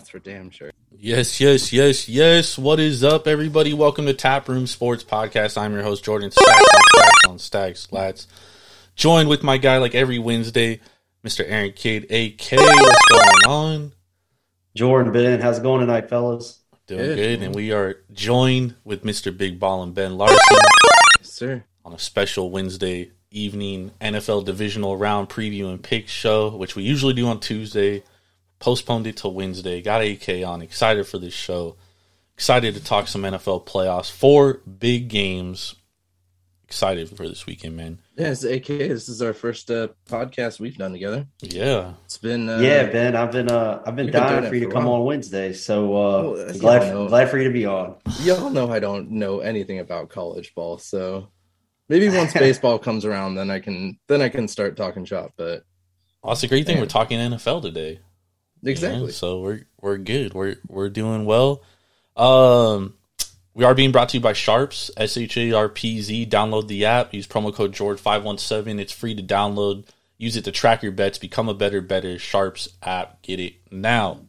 That's for damn sure. Yes, yes, yes, yes. What is up, everybody? Welcome to Tap Room Sports Podcast. I'm your host, Jordan Stacks on Stacks on Stacks Lats. Joined with my guy like every Wednesday, Mr. Aaron Kidd, AK. What's going on? Jordan, Ben, how's it going tonight, fellas? Doing Good. good. And we are joined with Mr. Big Ball and Ben Larson Yes, sir. on a special Wednesday evening NFL divisional round preview and pick show, which we usually do on Tuesday. Postponed it till Wednesday. Got AK on. Excited for this show. Excited to talk some NFL playoffs. Four big games. Excited for this weekend, man. Yeah, AK. This is our first uh, podcast we've done together. Yeah. It's been uh, yeah, Ben, I've been uh I've been you've been dying for you to come on Wednesday, so uh Well, glad yeah, I know. glad for you to be on. Y'all know I don't know anything about college ball, so maybe once baseball comes around, then I can then I can start talking shop. But Well, that's a great thing. Yeah. We're talking NFL today. Exactly, So we're we're good. We're we're doing well. Um, we are being brought to you by Sharpz S H A R P Z. Download the app. Use promo code George five one seven. It's free to download. Use it to track your bets. Become a better better. Sharpz app. Get it now.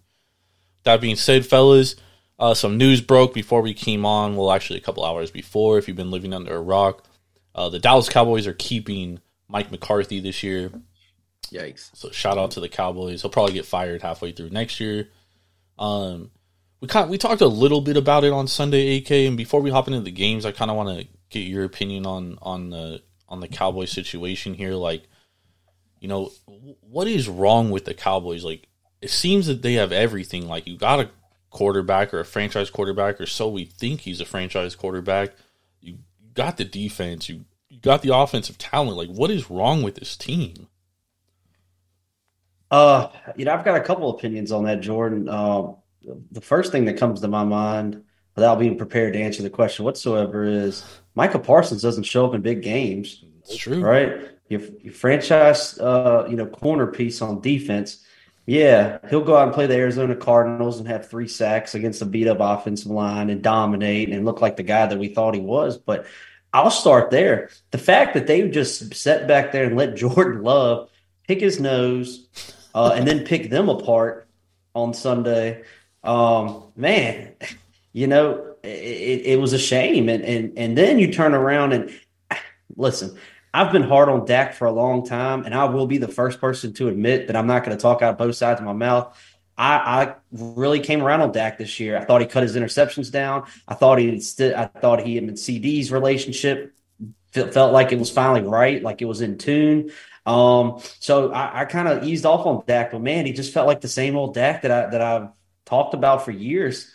That being said, fellas, uh, some news broke before we came on. Well, actually, a couple hours before. If you've been living under a rock, uh, the Dallas Cowboys are keeping Mike McCarthy this year. Yikes. So shout out to the Cowboys. He'll probably get fired halfway through next year. Um, we kind we talked a little bit about it on Sunday, AK. And before we hop into the games, I kind of want to get your opinion on on the on the Cowboys situation here. Like, you know, what is wrong with the Cowboys? Like, it seems that they have everything. Like, you got a quarterback or a franchise quarterback, or so we think he's a franchise quarterback. You got the defense. You, you got the offensive talent. Like, what is wrong with this team? Uh, you know, I've got a couple opinions on that, Jordan. Um, the first thing that comes to my mind, without being prepared to answer the question whatsoever, is Micah Parsons doesn't show up in big games. It's true. right? Your, your franchise, uh, you know, corner piece on defense. Yeah, he'll go out and play the Arizona Cardinals and have three sacks against a beat up offensive line and dominate and look like the guy that we thought he was. But I'll start there. The fact that they just sat back there and let Jordan Love pick his nose uh, and then pick them apart on Sunday, um, man, you know, it, it, was a shame. And, and and then you turn around and listen, I've been hard on Dak for a long time, and I will be the first person to admit that I'm not going to talk out both sides of my mouth. I, I really came around on Dak this year. I thought he cut his interceptions down. I thought he st- I thought he and CD's relationship felt like it was finally right, like it was in tune. Um, so I, I kind of eased off on Dak, but man, he just felt like the same old Dak that I that I've talked about for years.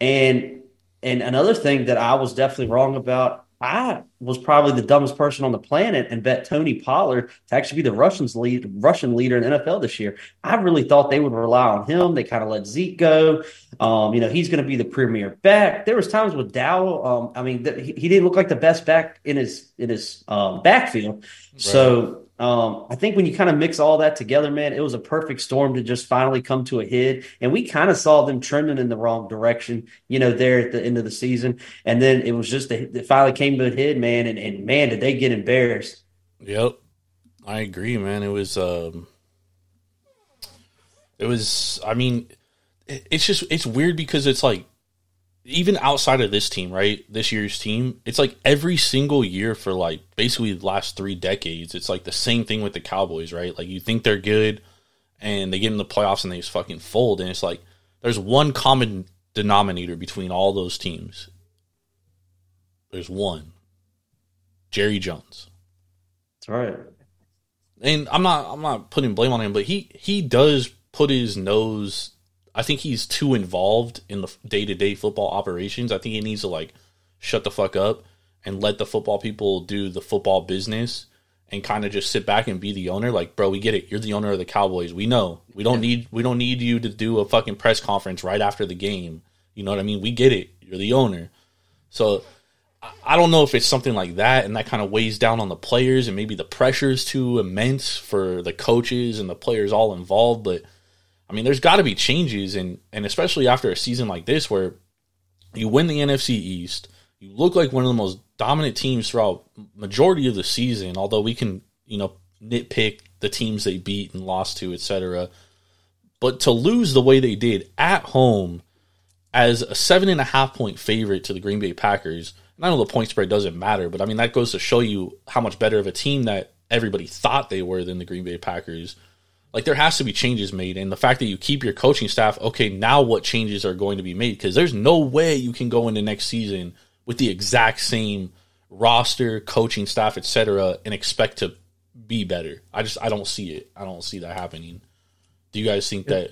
And and another thing that I was definitely wrong about, I was probably the dumbest person on the planet and bet Tony Pollard to actually be the Russians lead Russian leader in the NFL this year. I really thought they would rely on him. They kind of let Zeke go. Um, you know, he's going to be the premier back. There was times with Dow. Um, I mean, th- he, he didn't look like the best back in his in his um, backfield. So um, I think when you kind of mix all that together, man, it was a perfect storm to just finally come to a head. And we kind of saw them trending in the wrong direction, you know, there at the end of the season. And then it was just, a, it finally came to a head, man. And, and man, did they get embarrassed. Yep. I agree, man. It was um it was I mean it- it's just it's weird because it's like even outside of this team, right? This year's team, it's like every single year for like basically the last 3 decades, it's like the same thing with the Cowboys, right? Like you think they're good and they get in the playoffs and they just fucking fold and it's like there's one common denominator between all those teams. There's one. Jerry Jones That's right. and I'm not I'm not putting blame on him, but he he does put his nose. I think he's too involved in the day to day football operations. I think he needs to like shut the fuck up and let the football people do the football business and kind of just sit back and be the owner. Like, bro, we get it. You're the owner of the Cowboys. We know. We don't need we don't need you to do a fucking press conference right after the game. You know what I mean? We get it. You're the owner. So I- I don't know if it's something like that and that kind of weighs down on the players and maybe the pressure is too immense for the coaches and the players all involved, but I mean there's got to be changes and and especially after a season like this where you win the NFC East, you look like one of the most dominant teams throughout majority of the season, although we can, you know, nitpick the teams they beat and lost to, etc. But to lose the way they did at home as a seven and a half point favorite to the Green Bay Packers, and I know the point spread doesn't matter, but I mean that goes to show you how much better of a team that everybody thought they were than the Green Bay Packers. Like there has to be changes made, and the fact that you keep your coaching staff, okay, now what changes are going to be made? Because there's no way you can go into next season with the exact same roster, coaching staff, etc., and expect to be better. I just I don't see it. I don't see that happening. Do you guys think that?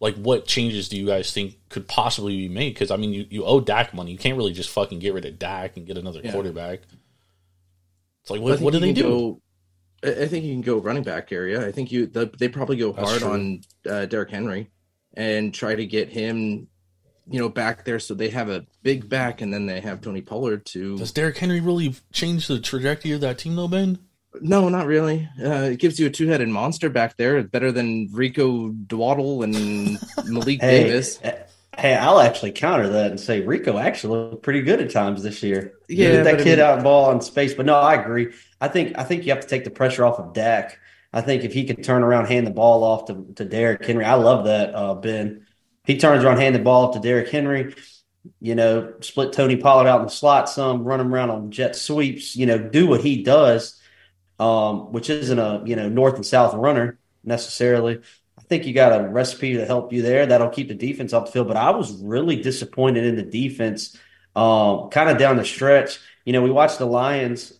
Like, what changes do you guys think could possibly be made? Because I mean, you, you owe Dak money. You can't really just fucking get rid of Dak and get another Yeah. quarterback. It's like, what, what do they do? Go, I I think you can go running back area. I think you the, they probably go That's hard true. on uh, Derrick Henry and try to get him, you know, back there so they have a big back, and then they have Tony Pollard to. Does Derrick Henry really change the trajectory of that team, though, Ben? No, not really. Uh, it gives you a two-headed monster back there, better than Rico Dowdle and Malik Hey, Davis. Hey, I'll actually counter that and say Rico actually looked pretty good at times this year. Yeah, that but I kid mean- out ball in space. But no, I agree. I think I think you have to take the pressure off of Dak. I think if he could turn around, hand the ball off to, to Derrick Henry, I love that, uh, Ben. He turns around, hand the ball off to Derrick Henry. You know, split Tony Pollard out in the slot some, run him around on jet sweeps. You know, do what he does, um, which isn't a you know north and south runner necessarily. Think you got a recipe to help you there. That'll keep the defense off the field. But I was really disappointed in the defense, um, kind of down the stretch. You know, we watched the Lions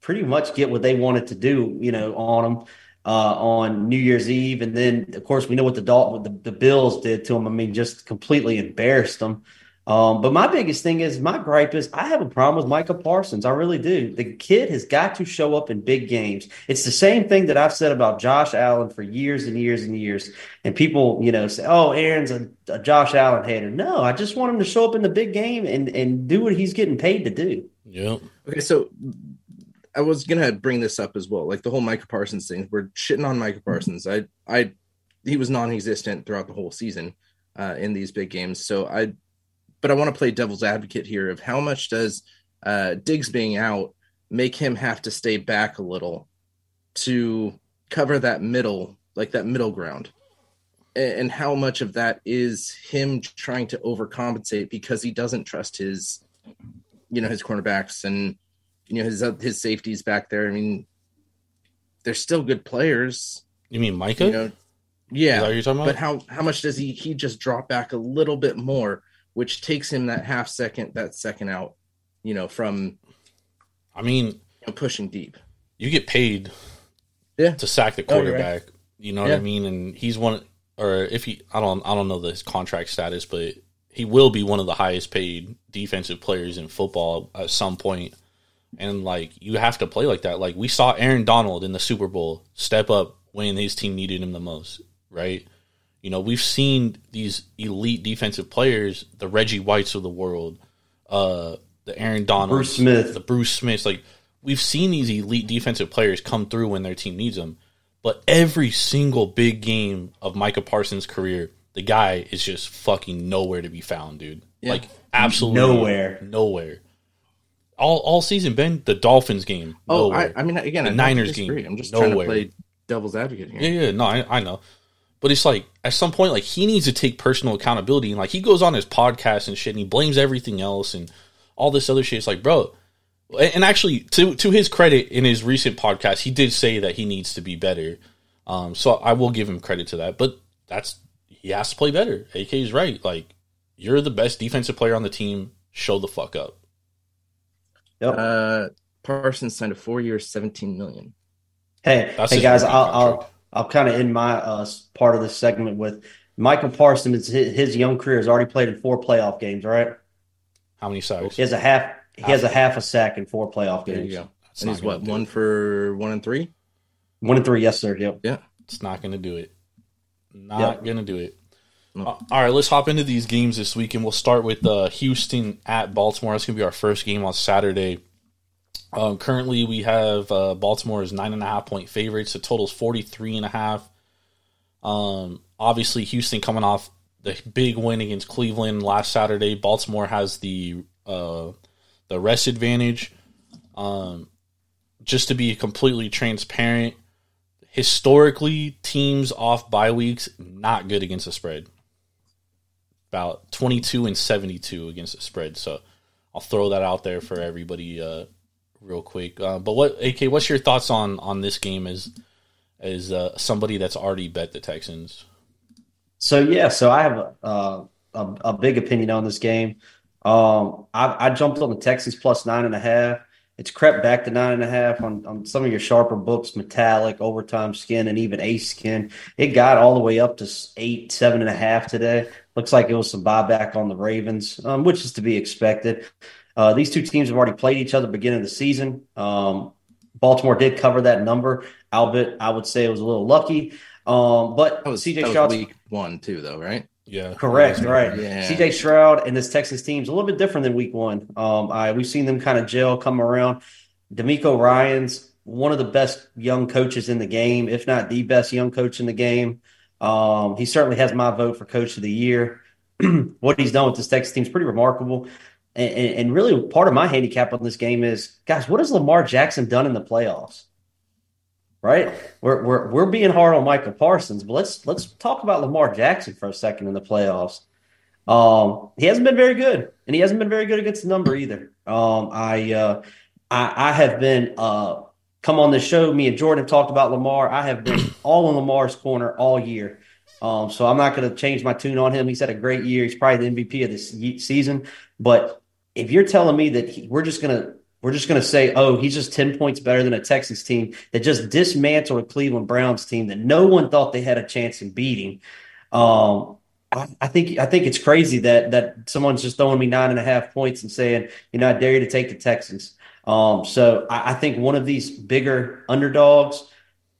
pretty much get what they wanted to do. You know, on them uh, on New Year's Eve, and then of course we know what the Dal- the, the Bills did to them. I mean, just completely embarrassed them. Um, but my biggest thing is my gripe is I have a problem with Micah Parsons. I really do. The kid has got to show up in big games. It's the same thing that I've said about Josh Allen for years and years and years. And people, you know, say, "Oh, Aaron's a, a Josh Allen hater." No, I just want him to show up in the big game and and do what he's getting paid to do. Yeah. Okay, so I was gonna bring this up as well, like the whole Micah Parsons thing. We're shitting on Micah Parsons. I, I, he was non-existent throughout the whole season uh, in these big games. So I, but I want to play devil's advocate here of how much does uh, Diggs being out make him have to stay back a little to cover that middle, like that middle ground, and how much of that is him trying to overcompensate because he doesn't trust his, you know, his cornerbacks and you know his his safeties back there. I mean, they're still good players. You mean Micah? You know, Is that yeah. what you're talking But how how much does he he just drop back a little bit more, which takes him that half second, that second out, you know, from I mean, you know, pushing deep. you get paid Yeah. to sack the Oh, right. quarterback. You know what I mean? And he's one, or if he, I don't, I don't know his contract status, but he will be one of the highest paid defensive players in football at some point. And like you have to play like that. Like we saw Aaron Donald in the Super Bowl step up when his team needed him the most, right? You know, we've seen these elite defensive players, the Reggie Whites of the world, uh, the Aaron Donald, Bruce Smith. the Bruce Smiths. Like we've seen these elite defensive players come through when their team needs them. But every single big game of Micah Parsons' career, the guy is just fucking nowhere to be found, dude. Yeah. Like absolutely Nowhere. nowhere. All all season, Ben. The Dolphins game, Oh, nowhere. I, I mean, again, The I Niners disagree. game, I'm just trying to play devil's advocate here. Yeah, yeah, no, I, I know. But it's like at some point, like he needs to take personal accountability, and like he goes on his podcast and shit, and he blames everything else and all this other shit. It's like, bro, and and actually, to to his credit, in his recent podcast, he did say that he needs to be better. Um, so I will give him credit to that. But that's he has to play better. AK is right. Like you're the best defensive player on the team. Show the fuck up. Yep. Uh, Parsons signed a four year, seventeen million. Hey, That's hey guys, I'll I'll, contract. I'll kind of end my uh, part of this segment with Michael Parsons. His, his young career has already played in four playoff games. Right, How many sacks? he has a half. He has a half a sack in four playoff There games. go. And he's what one it. for one and three. One and three, yes, sir. Yep. Yeah, It's not going to do it. Not Yep. going to do it. No. Uh, all right, let's hop into these games this week, and we'll start with uh, Houston at Baltimore. That's going to be our first game on Saturday. Um, currently, we have uh, Baltimore as nine and a half point favorites. The total's forty three and a half. Um, obviously, Houston coming off the big win against Cleveland last Saturday. Baltimore has the uh, the rest advantage. Um, just to be completely transparent, historically, teams off bye weeks not good against the spread. About twenty two and seventy two against the spread. So I'll throw that out there for everybody, uh, real quick. Uh, but what AK? What's your thoughts on on this game as as uh, somebody that's already bet the Texans? So yeah, so I have a uh, a, a big opinion on this game. Um, I, I jumped on the Texans plus nine and a half. It's crept back to nine and a half on, on some of your sharper books, metallic, overtime skin, and even ace skin. It got all the way up to eight, seven and a half today. Looks like it was some buyback on the Ravens, um, which is to be expected. Uh, these two teams have already played each other beginning of the season. Um, Baltimore did cover that number, albeit I would say it was a little lucky. Um, but that was, CJ that was Stroud's week one too, though, right? Yeah, Correct, right. Yeah. CJ Stroud and this Texans team's a little bit different than week one. Um, I we've seen them kind of gel, come around. DeMeco Ryan's one of the best young coaches in the game, if not the best young coach in the game. Um, he certainly has my vote for coach of the year. what he's done with this Texas team is pretty remarkable. And, and, really, part of my handicap on this game is, guys, what has Lamar Jackson done in the playoffs? Right, we're we're we're being hard on Michael Parsons, but let's let's talk about Lamar Jackson for a second in the playoffs. Um, he hasn't been very good, and he hasn't been very good against the number either. Um, I, uh, I, I have been uh, come on this show. Me and Jordan have talked about Lamar. I have been all in Lamar's corner all year. Um, so I'm not going to change my tune on him. He's had a great year. He's probably the MVP of this season. But if you're telling me that he, we're just going to we're just going to say, oh, he's just 10 points better than a Texans team that just dismantled a Cleveland Browns team that no one thought they had a chance in beating. Um, I, I think I think it's crazy that that someone's just throwing me nine and a half points and saying, you know, I dare you to take the Texans. Um, so I, I think one of these bigger underdogs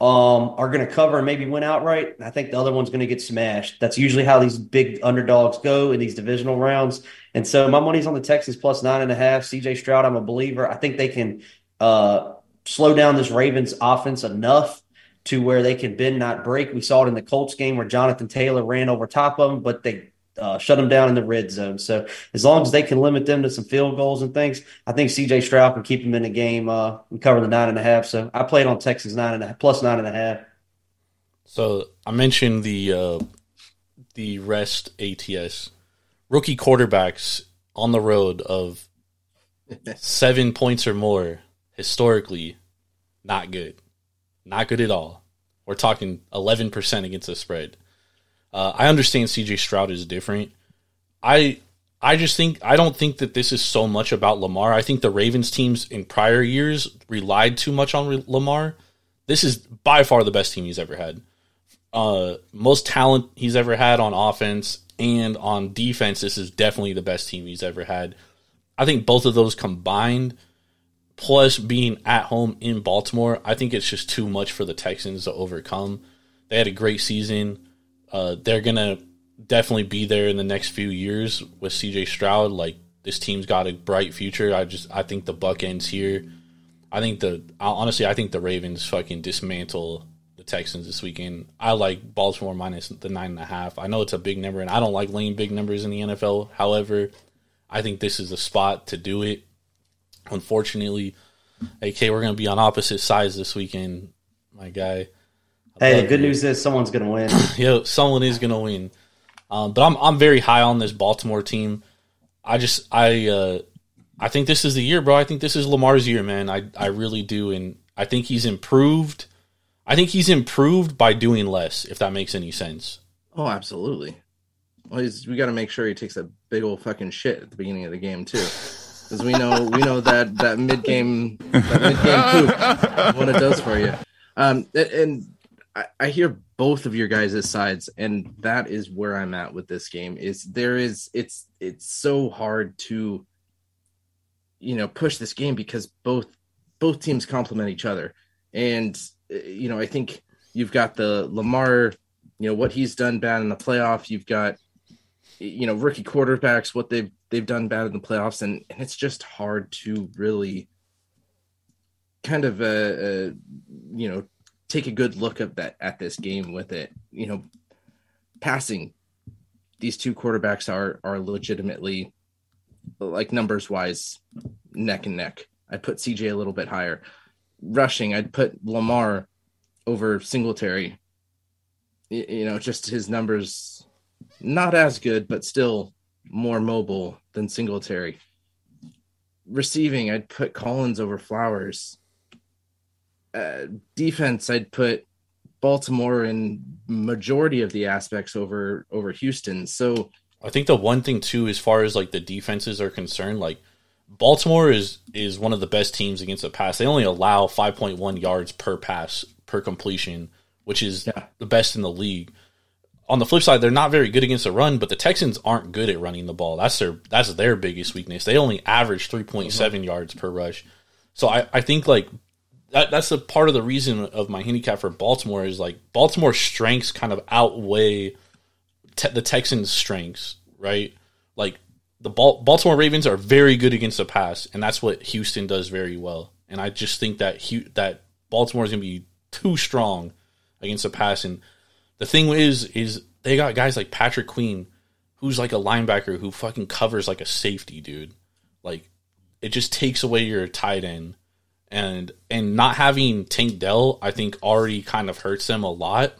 um, are going to cover and maybe win outright. I think the other one's going to get smashed. That's usually how these big underdogs go in these divisional rounds. And so my money's on the Texans plus nine and a half. CJ Stroud, I'm a believer. I think they can uh, slow down this Ravens offense enough to where they can bend, not break. We saw it in the Colts game where Jonathan Taylor ran over top of them, but they uh, shut them down in the red zone. So as long as they can limit them to some field goals and things, I think CJ Stroud can keep them in the game uh, and cover the nine and a half. So I played on Texas nine and a half, plus nine and a half. So I mentioned the uh, the rest ATS rookie quarterbacks on the road of seven points or more historically not good, not good at all. We're talking eleven percent against the spread. Uh, I understand CJ Stroud is different. I I just think I don't think that this is so much about Lamar. I think the Ravens teams in prior years relied too much on Lamar. This is by far the best team he's ever had uh, most talent he's ever had on offense and on defense. This is definitely the best team he's ever had. I think both of those combined, plus being at home in Baltimore, I think it's just too much for the Texans to overcome. They had a great season. Uh, they're gonna definitely be there in the next few years with CJ Stroud. Like this team's got a bright future. I just I think the buck ends here. I think the honestly I think the Ravens fucking dismantle the Texans this weekend. I like Baltimore minus the nine and a half. I know it's a big number, and I don't like laying big numbers in the NFL. However, I think this is the spot to do it. Unfortunately, AK, we're to be on opposite sides this weekend, my guy. I Hey, the good news is someone's going to win. Yo, someone is going to win. Um, but I'm I'm very high on this Baltimore team. I just I uh, I think this is the year, bro. I think this is Lamar's year, man. I I really do, and I think he's improved. I think he's improved by doing less, if that makes any sense. Oh, absolutely. Well, he's, we got to make sure he takes a big old fucking shit at the beginning of the game too, because we know we know that that mid game that mid game poop what it does for you. Um, a- and I, I hear both of your guys' sides, and that is where I'm at with this game. Is there is it's it's so hard to you know push this game because both both teams complement each other. And uh, you know, I think you've got the Lamar, you know, what he's done bad in the playoff. You've got you know rookie quarterbacks, what they've they've done bad in the playoffs, and, and it's just hard to really kind of uh, uh you know take a good look at that at this game with it. You know, passing these two quarterbacks are are legitimately like numbers wise neck and neck. I'd put CJ a little bit higher. Rushing, I'd put Lamar over Singletary. You know, just his numbers not as good, but still more mobile than Singletary. Receiving, I'd put Collins over Flowers. Uh, defense, I'd put Baltimore in majority of the aspects over over Houston. So I think the one thing too, as far as like the defenses are concerned, like Baltimore is is one of the best teams against the pass. They only allow 5.1 yards per pass per completion, which is Yeah. the best in the league. On the flip side, they're not very good against the run, but the Texans aren't good at running the ball. That's their that's their biggest weakness. They only average 3.7 yards per rush. So I, I think like that, that's a part of the reason of my handicap for Baltimore is like Baltimore's strengths kind of outweigh te- the Texans' strengths, right? Like the Bal- Baltimore Ravens are very good against the pass, and that's what Houston does very well. And I just think that that Baltimore is going to be too strong against the pass. And the thing is, is they got guys like Patrick Queen, who's like a linebacker who fucking covers like a safety, dude. Like it just takes away your tight end, and and not having Tank Dell, I think already kind of hurts them a lot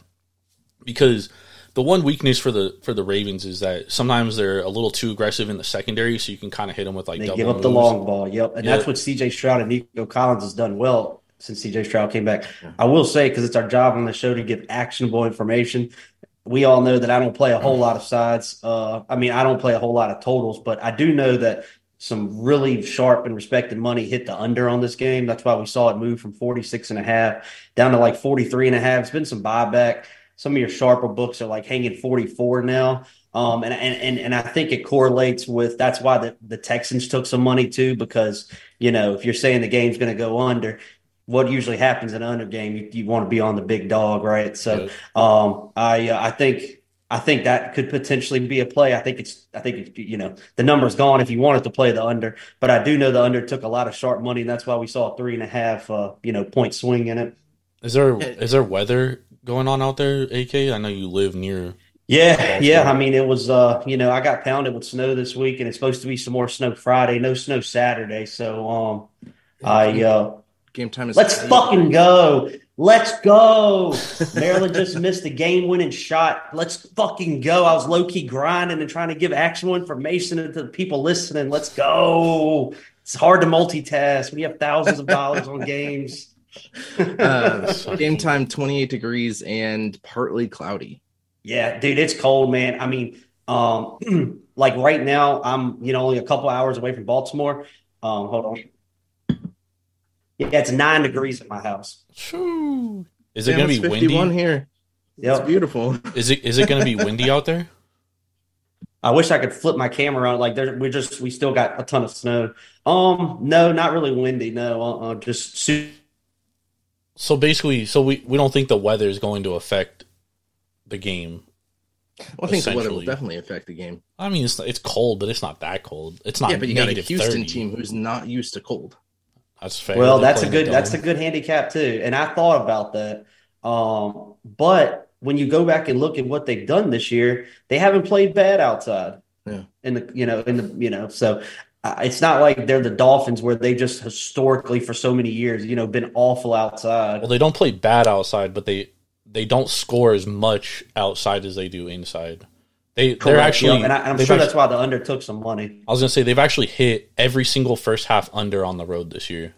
because the one weakness for the for the Ravens is that sometimes they're a little too aggressive in the secondary, so you can kind of hit them with like They double give up the long ball. Yep. And Yeah. that's what CJ Stroud and Nico Collins has done well since CJ Stroud came back. I will say, because it's our job on the show to give actionable information. We all know that I don't play a whole lot of sides. Uh, I mean, I don't play a whole lot of totals, but I do know that some really sharp and respected money hit the under on this game. That's why we saw it move from 46 and a half down to like 43 and a half. It's been some buyback. Some of your sharper books are like hanging 44 now. Um, and, and, and, and I think it correlates with that's why the, the Texans took some money too, because, you know, if you're saying the game's going to go under, what usually happens in an under game, you, you want to be on the big dog, right? So, um, I, uh, I think, I think that could potentially be a play. I think it's, I think, you know, the number's gone if you wanted to play the under, but I do know the under took a lot of sharp money, and that's why we saw a three and a half, uh, you know, point swing in it. Is there is there weather going on out there, AK? I know you live near. Yeah, yeah. I mean, it was, uh, you know, I got pounded with snow this week, and it's supposed to be some more snow Friday. No snow Saturday, so um, I uh, game time is let's fucking go. Let's go. Maryland just missed a game-winning shot. Let's fucking go. I was low-key grinding and trying to give actual information to the people listening. Let's go. It's hard to multitask when you have thousands of dollars on games. uh, game time 28 degrees and partly cloudy. Yeah, dude, it's cold, man. I mean, um, like right now, I'm you know only a couple hours away from Baltimore. Um, hold on. Yeah, it's nine degrees at my house. Shoo. Is it Damn, gonna be 51 windy? here. Yep. It's beautiful. Is it is it going to be windy out there? I wish I could flip my camera on. Like there, we just we still got a ton of snow. Um, no, not really windy. No, uh, uh just su- So basically, so we, we don't think the weather is going to affect the game. Well, I think the weather will definitely affect the game. I mean, it's it's cold, but it's not that cold. It's not yeah, but you got a Houston 30. team who's not used to cold. That's fair. well, that's a good that's a good handicap too. And I thought about that. Um, but when you go back and look at what they've done this year, they haven't played bad outside. Yeah. In the you know in the you know so. Uh, it's not like they're the Dolphins where they just historically for so many years, you know, been awful outside. Well, they don't play bad outside, but they they don't score as much outside as they do inside. They they're actually. yeah, and I, I'm sure actu- that's why the under took some money. I was gonna say they've actually hit every single first half under on the road this year.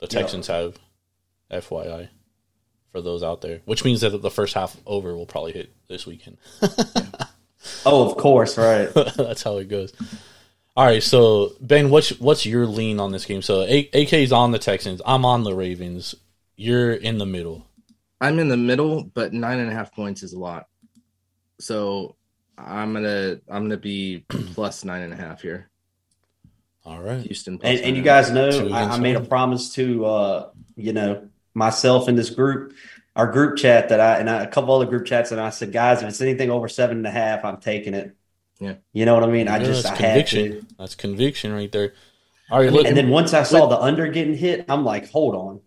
The Yeah. Texans have, FYI, for those out there, which means that the first half over will probably hit this weekend. Oh, of course, right. That's how it goes. All right, so Ben, what's what's your lean on this game? So A- AK's on the Texans. I'm on the Ravens. You're in the middle. I'm in the middle, but nine and a half points is a lot. So I'm gonna I'm gonna be plus nine and a half here. All right. Houston. plus And, and you guys know, I, I made a promise to, uh, you know, myself in this group, our group chat that I and I, a couple other group chats, and I said, guys, if it's anything over seven and a half, I'm taking it. Yeah. You know what I mean? I Yeah, just I that's had conviction. to. That's conviction right there. All right, I mean, look. and then once I saw the under getting hit, I'm like, hold on.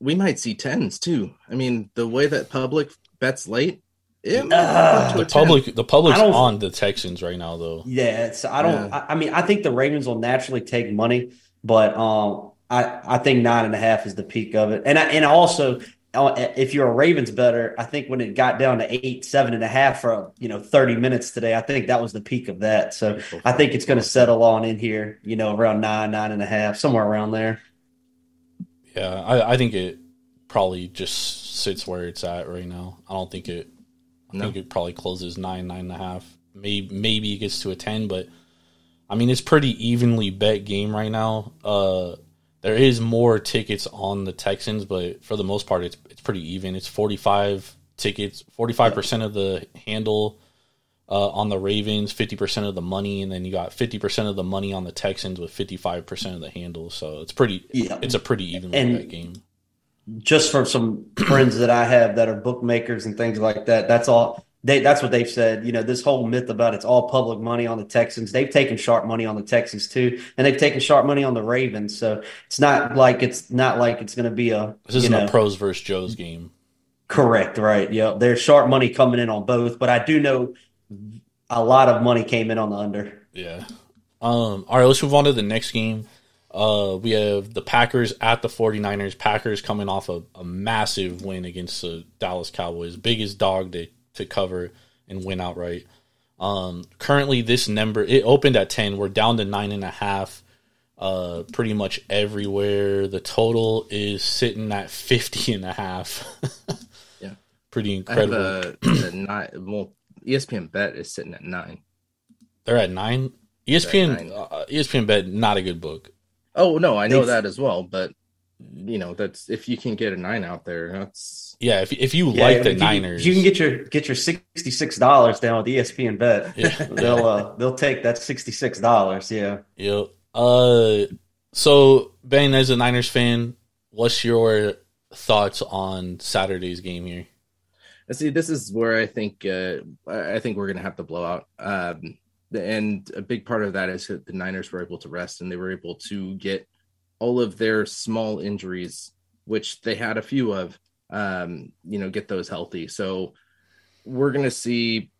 we might see tens too. I mean, the way that public bets late, it might go to the public, the public's on the Texans right now, though. Yeah, it's I don't. Yeah. I, I mean, I think the Ravens will naturally take money, but um, I I think nine and a half is the peak of it, and I, and also. uh, If you're a Ravens better, I think when it got down to eight, seven and a half for you know thirty minutes today, I think that was the peak of that. So I think it's going to settle on in here, you know, around nine, nine and a half, somewhere around there. Yeah, I, I think it probably just sits where it's at right now. I don't think it. I No. think it probably closes nine, nine and a half. Maybe maybe it gets to a ten, but I mean it's pretty evenly bet game right now. Uh, there is more tickets on the Texans, but for the most part, it's it's pretty even. It's forty five tickets, forty five percent of the handle. Uh, on the Ravens, fifty percent of the money, and then you got fifty percent of the money on the Texans with fifty five percent of the handle. So it's pretty, Yeah. it's a pretty evenly And- bet game. Just from some friends that I have that are bookmakers and things like that. That's all they that's what they've said. You know, this whole myth about it's all public money on the Texans. They've taken sharp money on the Texans too, and they've taken sharp money on the Ravens. So it's not like it's not like it's going to be a This isn't know, a pros versus Joes game. correct, right? Yeah, there's sharp money coming in on both, but I do know a lot of money came in on the under. Yeah. Um, all right, let's move on to the next game. Uh, we have the Packers at the 49ers. Packers coming off a, a massive win against the Dallas Cowboys. Biggest dog to, to cover and win outright. Um, currently, this number, it opened at 10. We're down to 9.5 uh, pretty much everywhere. The total is sitting at 50 and a half. Yeah. Pretty incredible. a, a nine. Well, ESPN bet is sitting at nine. They're at nine. ESPN, nine. Uh, ESPN bet, not a good book. Oh no, I know that as well. But you know, that's if you can get a nine out there, that's Yeah, if if you Yeah, like the you- Niners, if you can get your get your sixty six dollars down with ESPN bet. Yeah. they'll uh, they'll take that sixty six dollars. Yeah. Yep. Uh, so Ben, as a Niners fan, what's your thoughts on Saturday's game here? See, this is where I think uh, I I think we're gonna have to blow out. Um, and a big part of that is that the Niners were able to rest and they were able to get all of their small injuries, which they had a few of, um, you know, get those healthy. So we're gonna see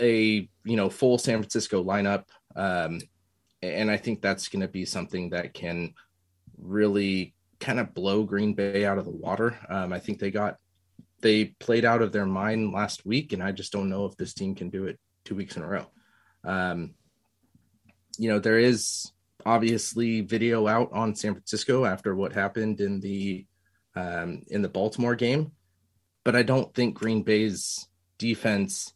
a you know full San Francisco lineup, um, and I think that's gonna be something that can really kind of blow Green Bay out of the water. Um, I think they got they played out of their mind last week, and I just don't know if this team can do it two weeks in a row. Um, you know, there is obviously video out on San Francisco after what happened in the um, in the Baltimore game, but I don't think Green Bay's defense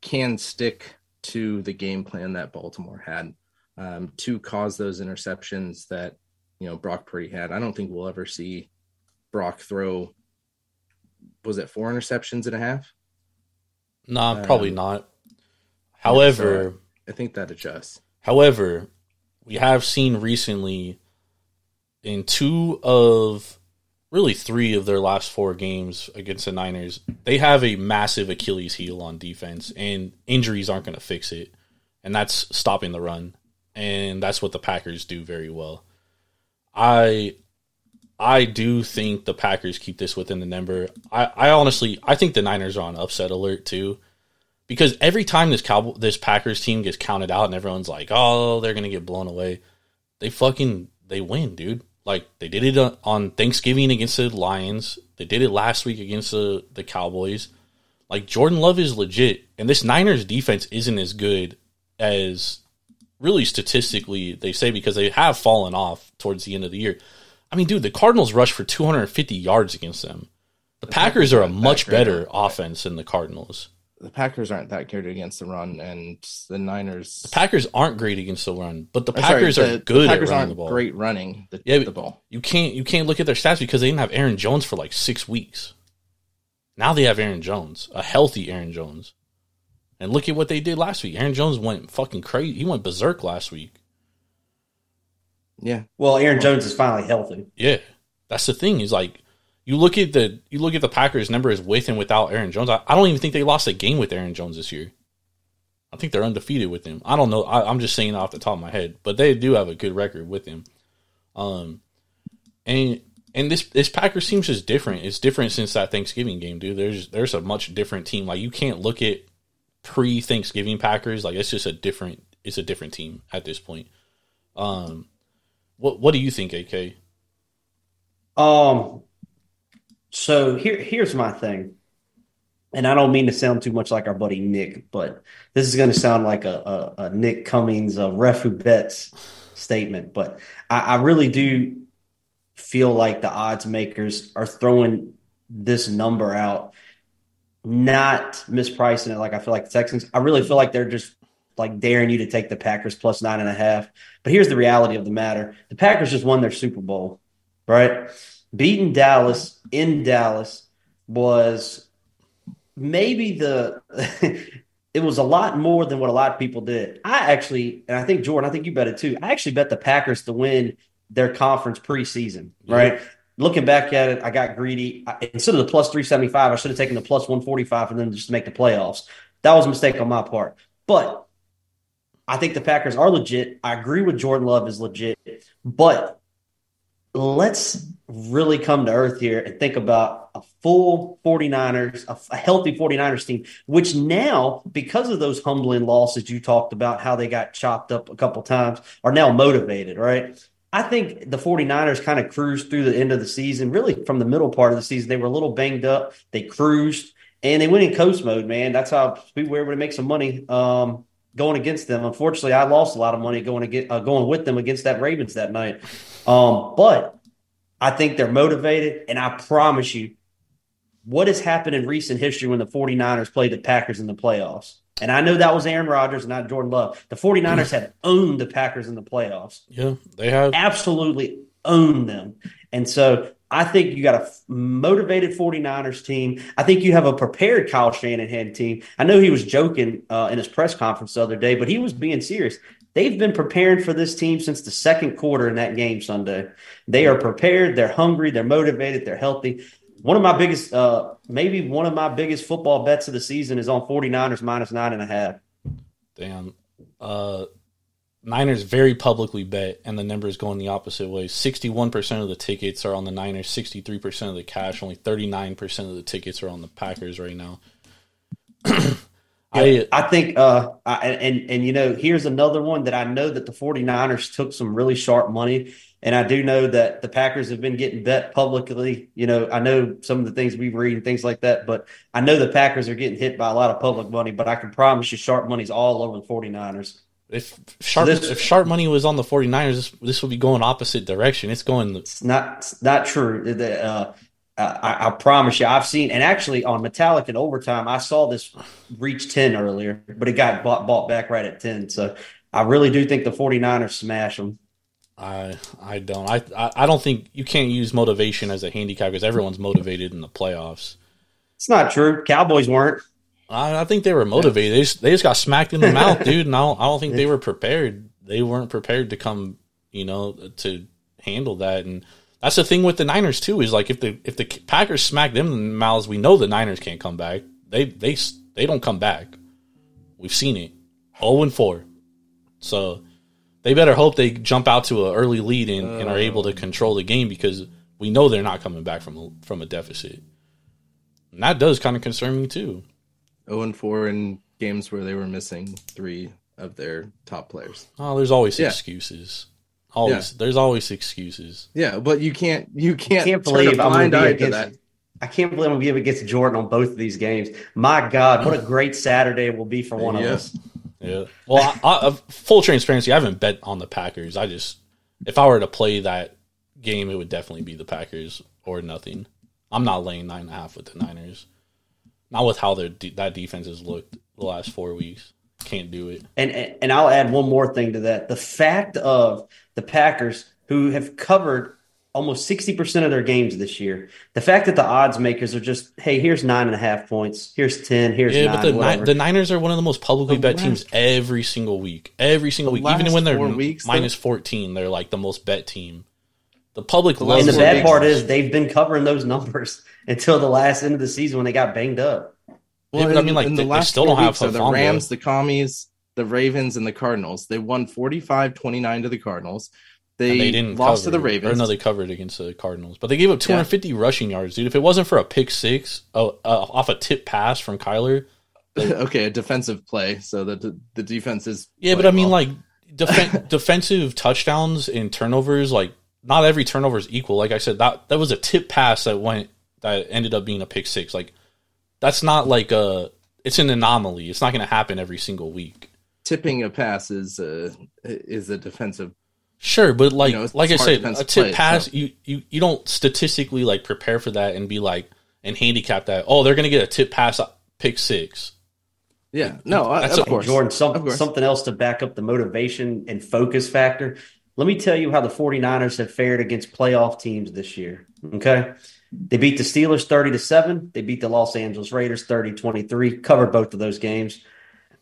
can stick to the game plan that Baltimore had um, to cause those interceptions that you know Brock Purdy had. I don't think we'll ever see Brock throw was it four interceptions and a half? Nah, probably Um, not. However, so I think that adjusts. however, we have seen recently in two of really three of their last four games against the Niners, they have a massive Achilles heel on defense, and injuries aren't going to fix it. And that's stopping the run. And that's what the Packers do very well. I I do think the Packers keep this within the number. I, I honestly I think the Niners are on upset alert too. Because every time this Cowboy this Packers team gets counted out and everyone's like, "Oh, they're going to get blown away." They fucking they win, dude. Like they did it on- Thanksgiving against the Lions. They did it last week against the the Cowboys. Like Jordan Love is legit, and this Niners defense isn't as good as really statistically they say because they have fallen off towards the end of the year. I mean, dude, the Cardinals rushed for 250 yards against them. The Packers are a much better offense than the Cardinals. The Packers aren't that good against the run, and the Niners. The Packers aren't great against the run, but the I'm sorry, Packers the- are the good Packers at running aren't the ball. great running the, Yeah, the ball. You can't you can't look at their stats because they didn't have Aaron Jones for like six weeks. Now they have Aaron Jones, a healthy Aaron Jones, and look at what they did last week. Aaron Jones went fucking crazy. He went berserk last week. Yeah. Well, Aaron Jones is finally healthy. Yeah, that's the thing. Is like you look at the you look at the Packers numbers with and without Aaron Jones. I, I don't even think they lost a game with Aaron Jones this year. I think they're undefeated with him. I don't know. I, I'm just saying off the top of my head, but they do have a good record with him. Um, and and this this Packers team's just different. It's different since that Thanksgiving game, dude. There's there's a much different team. Like you can't look at pre Thanksgiving Packers. Like it's just a different it's a different team at this point. Um, what what do you think, AK? Um, so here here's my thing, and I don't mean to sound too much like our buddy Nick, but this is going to sound like a, a, a Nick Cummings, a ref who bets statement. But I, I really do feel like the odds makers are throwing this number out, not mispricing it. Like I feel like the Texans. I really feel like they're just like daring you to take the Packers plus nine and a half. But here's the reality of the matter: the Packers just won their Super Bowl, right? Beating Dallas in Dallas was maybe the. it was a lot more than what a lot of people did. I actually, and I think Jordan, I think you bet it too. I actually bet the Packers to win their conference preseason, right? Yeah. Looking back at it, I got greedy. I, instead of the plus 375, I should have taken the plus 145 and then just to make the playoffs. That was a mistake on my part. But I think the Packers are legit. I agree with Jordan Love is legit. But let's really come to earth here and think about a full 49ers, a, healthy 49ers team, which now, because of those humbling losses you talked about, how they got chopped up a couple times, are now motivated, right? I think the 49ers kind of cruised through the end of the season. Really, from the middle part of the season, they were a little banged up. They cruised and they went in coast mode, man. That's how we were able to make some money um, going against them. Unfortunately, I lost a lot of money going to get uh, going with them against that Ravens that night. Um, but I think they're motivated, and I promise you, what has happened in recent history when the 49ers played the Packers in the playoffs? And I know that was Aaron Rodgers, not Jordan Love. The 49ers have owned the Packers in the playoffs. Yeah, they have. Absolutely owned them. And so I think you got a motivated 49ers team. I think you have a prepared Kyle Shanahan team. I know he was joking uh, in his press conference the other day, but he was being serious. They've been preparing for this team since the second quarter in that game Sunday. They are prepared. They're hungry. They're motivated. They're healthy one of my biggest, uh, maybe one of my biggest football bets of the season is on 49ers minus nine and a half. Damn. Uh, Niners very publicly bet, and the number is going the opposite way. 61% of the tickets are on the Niners, 63% of the cash, only 39% of the tickets are on the Packers right now. I, I think, uh, I, and, and, you know, here's another one that I know that the 49ers took some really sharp money and I do know that the Packers have been getting bet publicly. You know, I know some of the things we read and things like that, but I know the Packers are getting hit by a lot of public money, but I can promise you sharp money's all over the 49ers. If sharp this, if sharp money was on the 49ers, this, this would be going opposite direction. It's going It's not it's not true. Uh, I, I, promise you, I've seen, and actually on Metallic in overtime, I saw this reach 10 earlier, but it got bought, bought back right at 10. So I really do think the 49ers smash them. I I don't. I, I don't think you can't use motivation as a handicap because everyone's motivated in the playoffs. It's not true. Cowboys weren't. I, I think they were motivated. They just, they just got smacked in the mouth, dude. And I don't, I don't think they were prepared. They weren't prepared to come, you know, to handle that. And that's the thing with the Niners too. Is like if the if the Packers smack them in the mouths, we know the Niners can't come back. They they they don't come back. We've seen it. Zero oh and four. So they better hope they jump out to an early lead and, uh, and, are able to control the game because we know they're not coming back from a, from a deficit. And that does kind of concern me too. 0 and 4 in games where they were missing three of their top players. Oh, there's always yeah. excuses. Always, yeah. there's always excuses. Yeah, but you can't, you can't, can't believe I'm going to be against. I can't believe I'm going to be against Jordan on both of these games. My God, what a great Saturday it will be for one yeah. of us. Yeah. Well, I, I, uh, full transparency, I haven't bet on the Packers. I just, if I were to play that game, it would definitely be the Packers or nothing. I'm not laying nine and a half with the Niners. Not with how their that defense has looked the last four weeks. Can't do it. And and I'll add one more thing to that: the fact of the Packers who have covered almost 60% of their games this year. The fact that the odds makers are just, hey, here's nine and a half points, here's 10, here's Yeah, nine. but the whatever. The Niners are one of the most publicly The bet last- teams every single week. Every single week, even when they're four m- weeks, though- minus fourteen, they're like the most bet team. The public The loves and the bad weeks- part is they've been covering those numbers until the last end of the season when they got banged up. Yeah, but I mean, like, in they- they still don't have weeks are the Rams, the Commies, the Ravens, and the Cardinals. They won 45-29 to the Cardinals. They, they didn't lost cover, to the Ravens. Or no, they covered against the Cardinals, but they gave up 250 rushing yards, dude. If it wasn't for a pick six uh, uh, off a tip pass from Kyler, okay, a defensive play, so that the, the defense is yeah, but I mean, well. like defen- defensive touchdowns and turnovers, like not every turnover is equal. Like I said, that that was a tip pass that went that ended up being a pick six. Like that's not like a it's an anomaly. It's not going to happen every single week. Tipping a pass is uh, is a defensive. Sure, but like You know, like I said, a tip play, pass, so. you, you you don't statistically like prepare for that and be like and handicap that. Oh, they're gonna get a tip pass pick six. Yeah, no, I- That's of a- course, Jordan, some, of course. something else to back up the motivation and focus factor. Let me tell you how the 49ers have fared against playoff teams this year. Okay. They beat the Steelers 30 to 7. They beat the Los Angeles Raiders 30 23. Covered both of those games.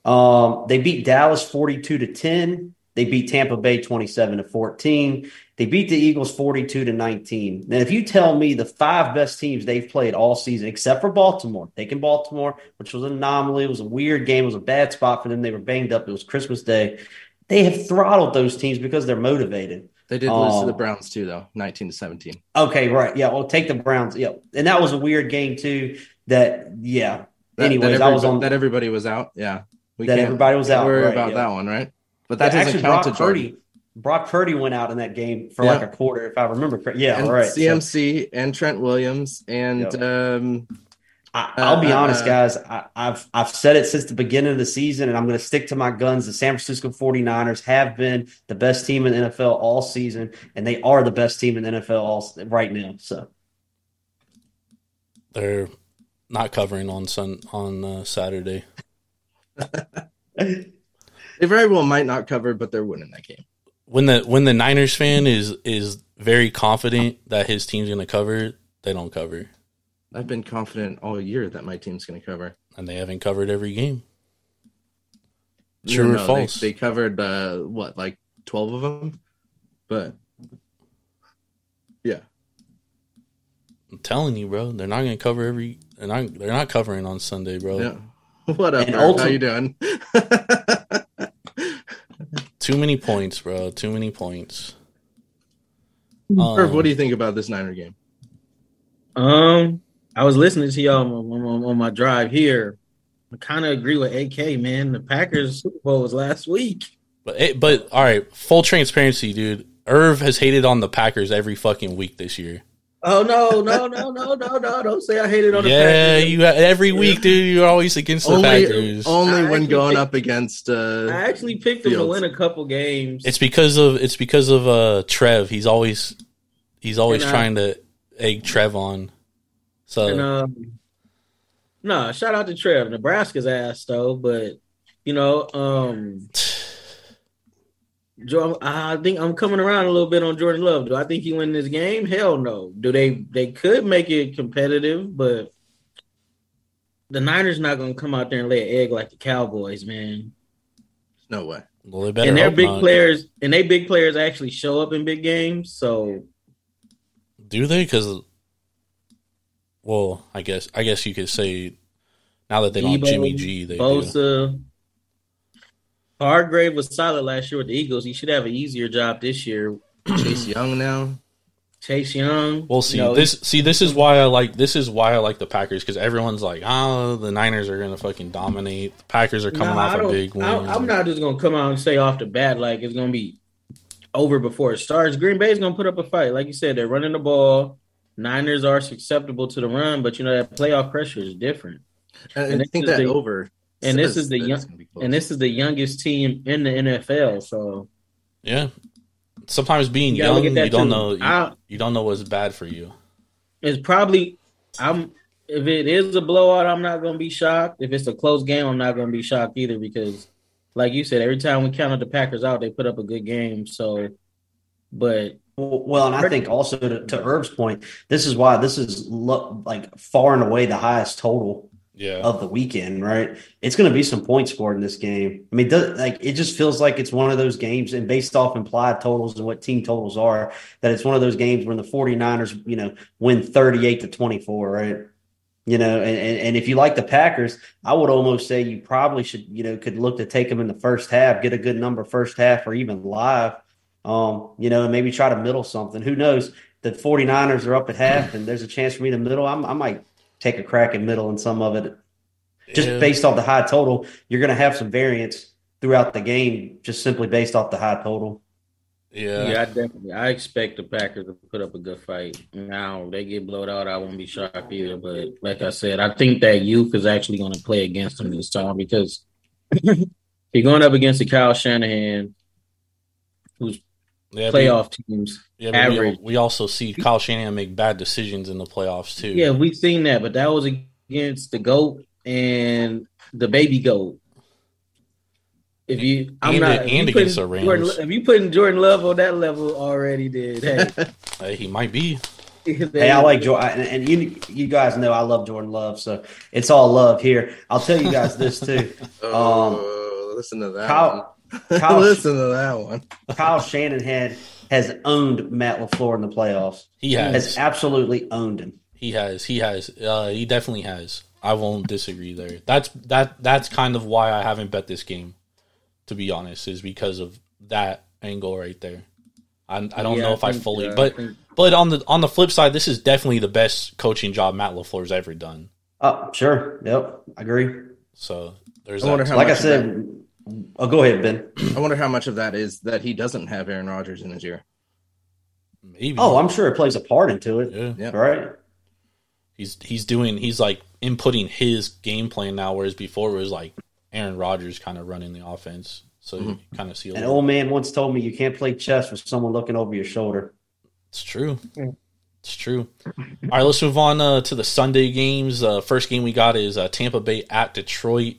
Um, they beat Dallas 42 to 10. They beat Tampa Bay 27 to 14. They beat the Eagles 42 to 19. Now, if you tell me the five best teams they've played all season, except for Baltimore, taking Baltimore, which was an anomaly, it was a weird game, it was a bad spot for them. They were banged up. It was Christmas Day. They have throttled those teams because they're motivated. They did lose to Oh. the Browns too, though, nineteen to seventeen. Okay, right. Yeah, well, take the Browns. Yeah. And that was a weird game, too. That, yeah. That, Anyways, that, I was on that everybody was out. Yeah, we That everybody was out, Worry right, about yeah. that one, right? But that Yeah, doesn't actually count Brock to Jordan. Purdy. Brock Purdy went out in that game for Yeah. like a quarter, if I remember correctly. Yeah, and right. So- CMC and Trent Williams and um, I, I'll be Uh, honest, guys. I, I've I've said it since the beginning of the season, and I'm going to stick to my guns. The San Francisco 49ers have been the best team in the NFL all season, and they are the best team in the NFL all, right now. So They're not covering on sun on uh, Saturday. They very well might not cover, but they're winning that game. When the when the Niners fan is is very confident that his team's gonna cover, they don't cover, I've been confident all year that my team's going to cover. and they haven't covered every game. No, True or no, false? They, they covered uh, what, like twelve of them, but yeah, I'm telling you, bro, they're not gonna cover every. They're not. They're not covering on Sunday, bro. yeah. What up, And Irv? How you doing? Too many points, bro. Too many points. Irv, Um, what do you think about this Niner game? Um, I was listening to y'all on, on, on my drive here. I kind of agree with AK, man. The Packers Super Bowl was last week. But it, but all right, full transparency, dude. Irv has hated on the Packers every fucking week this year. Oh no, no, no, no, no, no! Don't say I hated on the Packers. Yeah, Packers. you every week, dude. You're always against the Only, Packers. only I when going think- up against. Uh, I actually picked them to win a couple games. It's because of it's because of uh Trev. He's always he's always And, uh, trying to egg Trev on. So and um, no, shout out to Trev, Nebraska's ass though. But you know, um, Jo- I think I'm coming around a little bit on Jordan Love. Do I think he win this game? Hell no. Do they? They could make it competitive, but the Niners not going to come out there and lay an egg like the Cowboys, man. no way. well, they better and their big not. players and they big players actually show up in big games. So Do they? Because well, I guess I guess you could say now that they don't Deebo, Jimmy G, they do. Bosa, Hargrave was solid last year with the Eagles. He should have an easier job this year. Chase Young now. Chase Young. We'll see. you know, this see this is why I like this is why I like the Packers because everyone's like, oh, the Niners are gonna fucking dominate. The Packers are coming Nah, off a big win. I, I'm not just gonna come out and say off the bat like it's gonna be over before it starts. Green Bay's gonna put up a fight, like you said. They're running the ball. Niners are susceptible to the run, but you know that playoff pressure is different. And, And I think this that the- over. And this says is the young- it's gonna be close. And this is the youngest team in the NFL, so Yeah. Sometimes being You young, you don't too. know you, I- you don't know what's bad for you. it's probably I'm if it is a blowout, I'm not gonna be shocked. If it's a close game, I'm not gonna be shocked either because, like you said, every time we counted the Packers out, they put up a good game. So, but Well, and I think also to, to Herb's point, this is why this is lo- like far and away the highest total Yeah. of the weekend, right? It's going to be some points scored in this game. I mean, does, like it just feels like it's one of those games, and based off implied totals and what team totals are, that it's one of those games when the 49ers, you know, win 38 to 24, right? You know, and, and, and if you like the Packers, I would almost say you probably should, you know, could look to take them in the first half, get a good number first half or even live, um, you know, and maybe try to middle something. Who knows? The 49ers are up at half and there's a chance for me to middle. I'm, I might take a crack at middle and some of it just Yeah. based off the high total, you're going to have some variance throughout the game, just simply based off the high total. Yeah. Yeah, I definitely. I expect the Packers to put up a good fight. Now they get blowed out, I won't be shocked either. But like I said, I think that youth is actually going to play against them this time because you're going up against the Kyle Shanahan, who's Yeah, but- playoff teams. Yeah, but we, average. we also see Kyle Shanahan make bad decisions in the playoffs too. Yeah, we've seen that, but that was against the goat and the baby goat. If you, I'm And- not. and if you against putting the Rams. Jordan, if you putting Jordan Love on that level already, did hey, Uh, he might be. Hey, I like Jordan, and, and you you guys know I love Jordan Love, so it's all love here. I'll tell you guys this too. Oh, listen to that. Kyle, one. Kyle- listen to that one. Kyle Shanahan has owned Matt LaFleur in the playoffs. He has. Has absolutely owned him. He has. He has. Uh, he definitely has. I won't disagree there. That's that. That's kind of why I haven't bet this game. To be honest, is because of that angle right there. I, I don't Yeah, know if I think, fully, uh, but I think- but on the on the flip side, this is definitely the best coaching job Matt LaFleur's ever done. Oh, sure. Yep, I agree. So there's I wonder that. how Like I much that- said, oh, go ahead, Ben. I wonder how much of that is that he doesn't have Aaron Rodgers in his ear. Maybe. Oh, I'm sure it plays a part into it. yeah. Yeah. Right. He's he's doing he's like inputting his game plan now, whereas before it was like Aaron Rodgers kind of running the offense. So you kind of see a An old man once told me you can't play chess with someone looking over your shoulder. It's true. It's true. All right, let's move on uh, to the Sunday games. Uh, first game we got is uh, Tampa Bay at Detroit.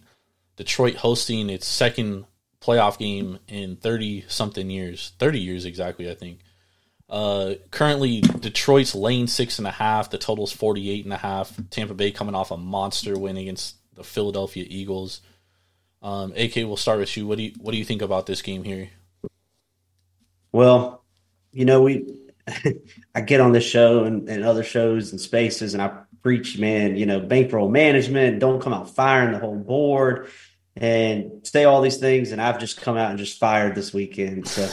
Detroit hosting its second playoff game in thirty something years, thirty years exactly, I think. Uh, currently, Detroit's lane six and a half. The total's forty eight and a half. Tampa Bay coming off a monster win against the Philadelphia Eagles. Um, AK, we'll start with you. What do you what do you think about this game here? Well, you know, we I get on this show and, and other shows and spaces and I preach, man, you know, bankroll management, don't come out firing the whole board and say all these things. And I've just come out and just fired this weekend. So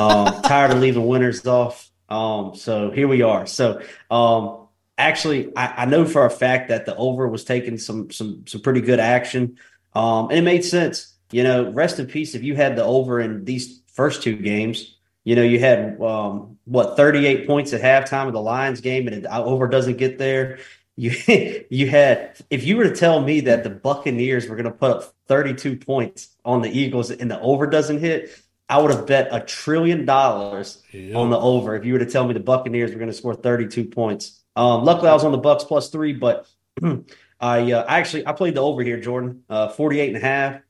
um tired of leaving winners off. Um, so here we are. So um actually I, I know for a fact that the over was taking some some some pretty good action. Um, and it made sense. You know, rest in peace if you had the over in these first two games. You know, you had um, what 38 points at halftime of the Lions game, and it over doesn't get there. You you had if you were to tell me that the Buccaneers were going to put up 32 points on the Eagles and the over doesn't hit, I would have bet a trillion dollars on the over if you were to tell me the Buccaneers were going to score 32 points. Um, luckily, I was on the Bucks plus three, but I uh, actually I played the over here, Jordan, uh, 48 and a half.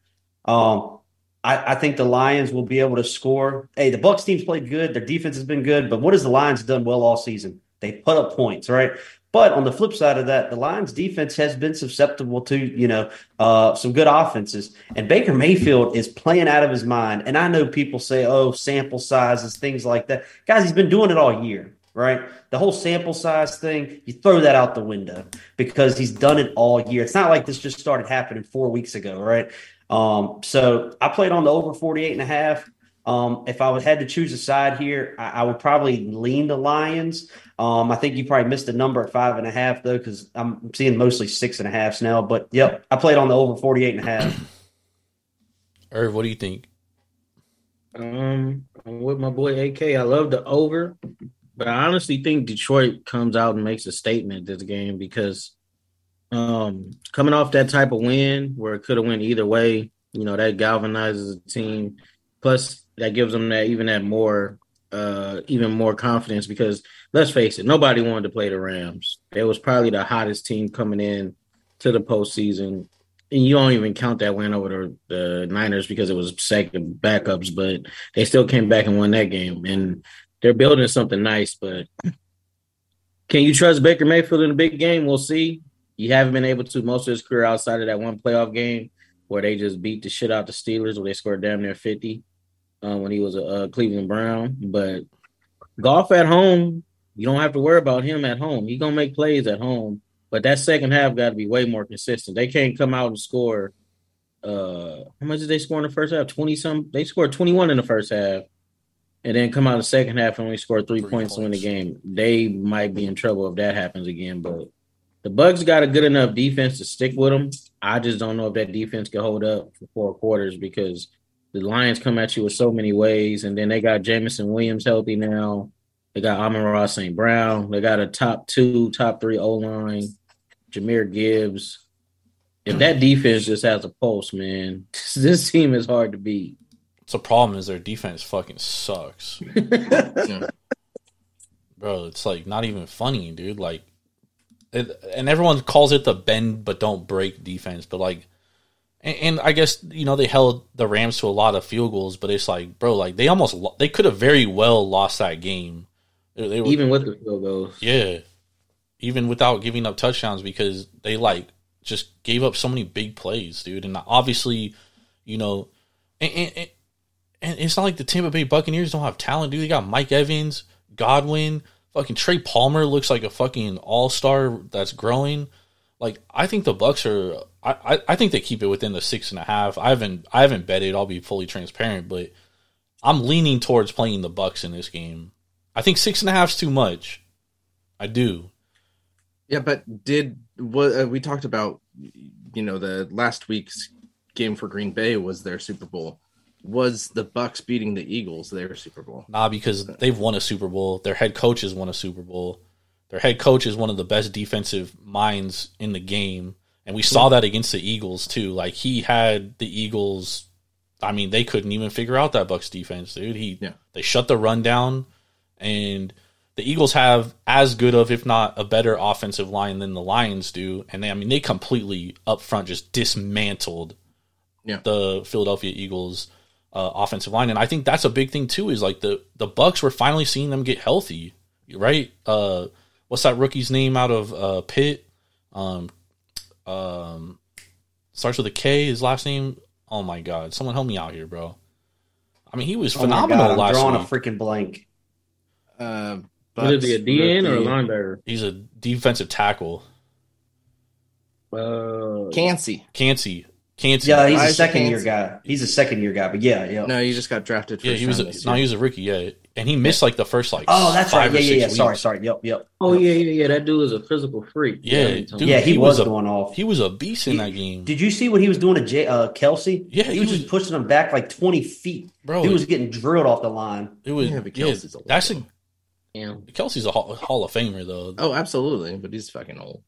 Um, I, I think the Lions will be able to score. Hey, the Bucks team's played good. Their defense has been good, but what has the Lions done well all season? They put up points, right? But on the flip side of that, the Lions defense has been susceptible to, you know, uh, some good offenses. And Baker Mayfield is playing out of his mind. And I know people say, oh, sample sizes, things like that. Guys, he's been doing it all year, right? The whole sample size thing, you throw that out the window because he's done it all year. It's not like this just started happening four weeks ago, right? Um, so I played on the over 48 and a half. Um, if I would had to choose a side here, I, I would probably lean the Lions. Um, I think you probably missed a number at five and a half though, because I'm seeing mostly six and a halfs now. But yep, I played on the over 48 and a half. Irv, what do you think? Um, I'm with my boy AK. I love the over, but I honestly think Detroit comes out and makes a statement this game because um coming off that type of win where it could have went either way, you know, that galvanizes the team. Plus that gives them that even that more uh even more confidence because let's face it, nobody wanted to play the Rams. It was probably the hottest team coming in to the postseason. And you don't even count that win over the, the Niners because it was second backups, but they still came back and won that game. And they're building something nice, but can you trust Baker Mayfield in a big game? We'll see. You haven't been able to most of his career outside of that one playoff game where they just beat the shit out the Steelers where they scored damn near 50. Uh, when he was a, a Cleveland Brown. But golf at home, you don't have to worry about him at home. He's gonna make plays at home, but that second half got to be way more consistent. They can't come out and score. Uh, how much did they score in the first half? Twenty some. They scored twenty one in the first half, and then come out in the second half and only score three, three points, points to win the game. They might be in trouble if that happens again. But the Bucks got a good enough defense to stick with them. I just don't know if that defense can hold up for four quarters because the Lions come at you with so many ways, and then they got Jameson Williams healthy now. They got Amon-Ra St. Brown. They got a top two, top three O line, Jahmyr Gibbs. If that defense just has a pulse, man, this team is hard to beat. It's a problem is their defense fucking sucks. Yeah. Bro, it's like not even funny, dude. Like it, and everyone calls it the bend but don't break defense, but like and, and I guess you know they held the Rams to a lot of field goals, but it's like, bro, like they almost lo- they could have very well lost that game. They, they were, Even with the field goals. yeah, even without giving up touchdowns because they like just gave up so many big plays, dude. And obviously, you know, and, and, and- and it's not like the Tampa Bay Buccaneers don't have talent, dude. They got Mike Evans, Godwin, fucking Trey Palmer looks like a fucking all star that's growing. Like I think the Bucks are. I, I think they keep it within the six and a half. I haven't I haven't betted. I'll be fully transparent, but I'm leaning towards playing the Bucks in this game. I think six and a half's too much. I do. Yeah, but did what uh, we talked about? You know, the last week's game for Green Bay was their Super Bowl. Was the Bucks beating the Eagles their Super Bowl? Nah, because they've won a Super Bowl. Their head coach has won a Super Bowl. Their head coach is one of the best defensive minds in the game. And we saw that against the Eagles too. Like he had the Eagles I mean, they couldn't even figure out that Bucks defense, dude. He Yeah. they shut the run down and the Eagles have as good of, if not a better offensive line than the Lions do. And they I mean they completely up front just dismantled Yeah. the Philadelphia Eagles uh, offensive line, and I think that's a big thing too. Is like the the Bucks were finally seeing them get healthy, right? Uh, what's that rookie's name out of uh, Pitt? Um, um, starts with a K. His last name. Oh my god! Someone help me out here, bro. I mean, he was Oh my phenomenal God, I'm last drawing week. a freaking blank. Uh, Would it be a Bucks, DN or a rookie, linebacker? He's a defensive tackle. Uh, Kancey. Kancey, Kancey. Yeah, he's a second year guy. He's a second year guy, but yeah, yeah. No, he just got drafted. yeah, he was. round A, no, he was a rookie. Yeah, and he missed like the first like. Oh, that's five right. Yeah, yeah, yeah. six Sorry, sorry. Yep, yep. oh yeah, yeah, yeah. That dude is a physical freak. Yeah, you dude. yeah, he, he was, was a- going off. He was a beast in that game, Did you see what he was doing to J- uh, Kelce? Yeah, he, he was, was- just pushing him back like twenty feet. bro. he was getting drilled off the line. It was Yeah, yeah, but Kelce's old, that's a. Yeah. Kelce's a hall, Hall of Famer though. Oh, absolutely, but he's fucking old.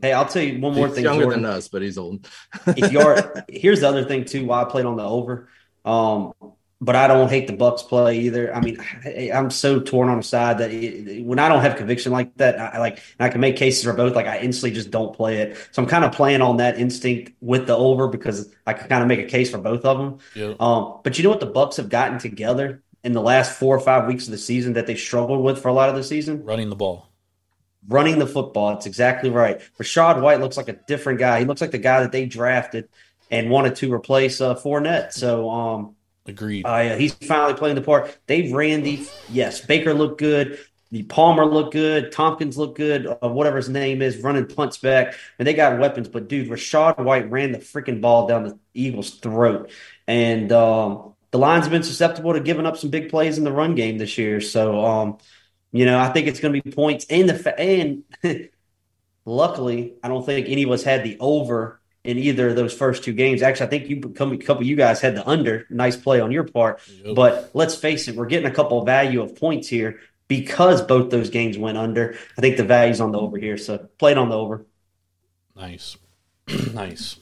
Hey, I'll tell you one more thing. he's thing, younger Jordan. than us, but he's old. if you are, here's the other thing too. Why I played on the over, um, but I don't hate the Bucks play either. I mean, I, I'm so torn on the side that it, when I don't have conviction like that, I, like and I can make cases for both. Like I instantly just don't play it. So I'm kind of playing on that instinct with the over because I can kind of make a case for both of them. Yeah. Um, but you know what the Bucks have gotten together in the last four or five weeks of the season that they struggled with for a lot of the season? Running the ball. running the football. It's exactly right. Rachaad White looks like a different guy. He looks like the guy that they drafted and wanted to replace uh, Fournette. So, um, Agreed. uh, yeah, he's finally playing the part. Dave Randy, yes, Baker looked good. The Palmer looked good. Thompkins looked good. Uh, whatever his name is, running punts back, I and they got weapons. But dude, Rachaad White ran the freaking ball down the Eagles' throat, and um, the Lions have been susceptible to giving up some big plays in the run game this year. So, um, you know, I think it's going to be points. And the fa- and luckily, I don't think any of us had the over in either of those first two games. Actually, I think you a couple of you guys had the under. Nice play on your part. Yep. But let's face it, we're getting a couple of value of points here because both those games went under. I think the value's on the over here. So play it on the over. Nice. nice.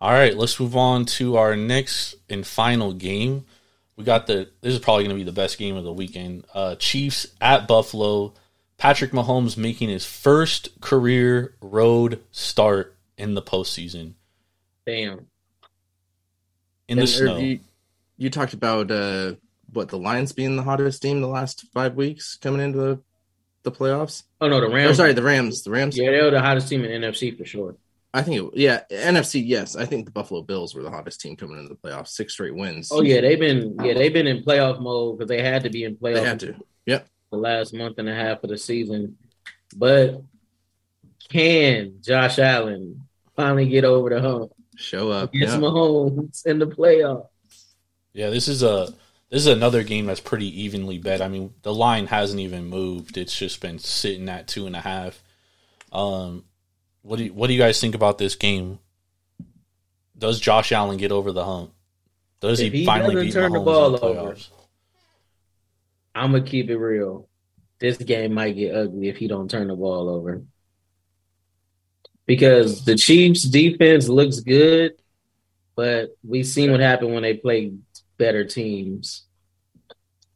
All right, let's move on to our next and final game. We got the this is probably going to be the best game of the weekend. Uh Chiefs at Buffalo. Patrick Mahomes making his first career road start in the postseason Damn. in the And, er, snow. You, you talked about uh, what the Lions being the hottest team the last five weeks coming into the, the playoffs. Oh no, the Or Rams. sorry, the Rams. The Rams. Yeah, they were the hottest team in NFC for sure. I think it, yeah, NFC. Yes, I think the Buffalo Bills were the hottest team coming into the playoffs. Six straight wins. Oh yeah, they've been yeah they've been in playoff mode because they had to be in playoff they had to. Yep. the last month and a half of the season. But can Josh Allen finally get over the hump Show up. against Yeah. Mahomes in the playoff? Yeah, this is a this is another game that's pretty evenly bet. I mean, the line hasn't even moved; it's just been sitting at two and a half. Um, what do you, what do you guys think about this game? Does Josh Allen get over the hump? Does he, he finally doesn't beat turn the Mahomes ball in the over. playoffs? I'm gonna keep it real. This game might get ugly if he don't turn the ball over. Because the Chiefs defense looks good, but we've seen what happened when they play better teams.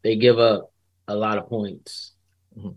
They give up a lot of points. Mm-hmm.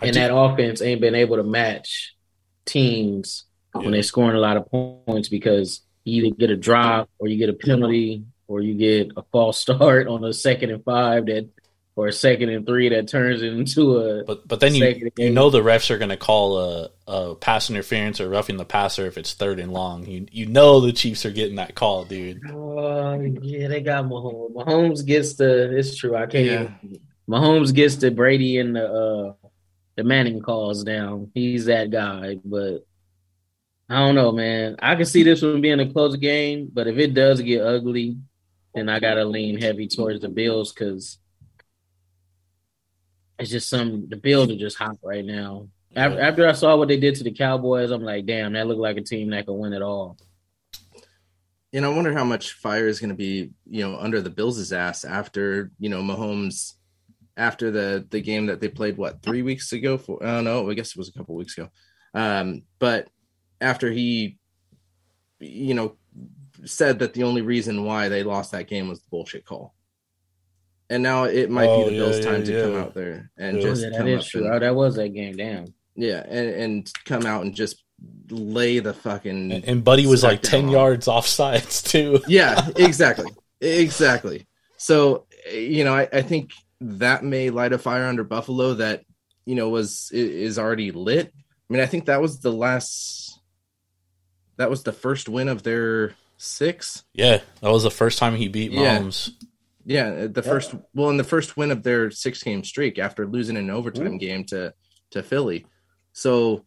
I and do- that offense ain't been able to match teams Yeah. when they're scoring a lot of points because you either get a drop or you get a penalty or you get a false start on a second and five that or a second and three that turns it into a But but then you you know the refs are going to call a, a pass interference or roughing the passer if it's third and long. You you know the Chiefs are getting that call, dude. Oh yeah, they got Mahomes. Mahomes gets the. It's true. I can't. Yeah. Even, Mahomes gets the Brady and the uh the Manning calls down. He's that guy. But I don't know, man. I can see this one being a close game, but if it does get ugly, then I gotta lean heavy towards the Bills because it's just some. The Bills are just hot right now. After, Yeah. after I saw what they did to the Cowboys, I'm like, damn, that looked like a team that could win it all. And I wonder how much fire is going to be, you know, under the Bills' ass after, you know, Mahomes, after the the game that they played, what three weeks ago? for I don't know I guess it was a couple weeks ago. Um, but after he, you know, said that the only reason why they lost that game was the bullshit call, and now it might Oh, be the yeah, Bills' yeah, time to come out there and Yeah. just yeah, that come is up true. and- Oh, that was that game. Damn. yeah, and and come out and just lay the fucking And, and Buddy was like ten on. yards off sides too. yeah exactly exactly so you know I, I think that may light a fire under buffalo that you know was is already lit i mean i think that was the last that was the first win of their six Yeah, that was the first time he beat Yeah. Mahomes. yeah Uh, the first well in the first win of their six game streak after losing an overtime game to to philly so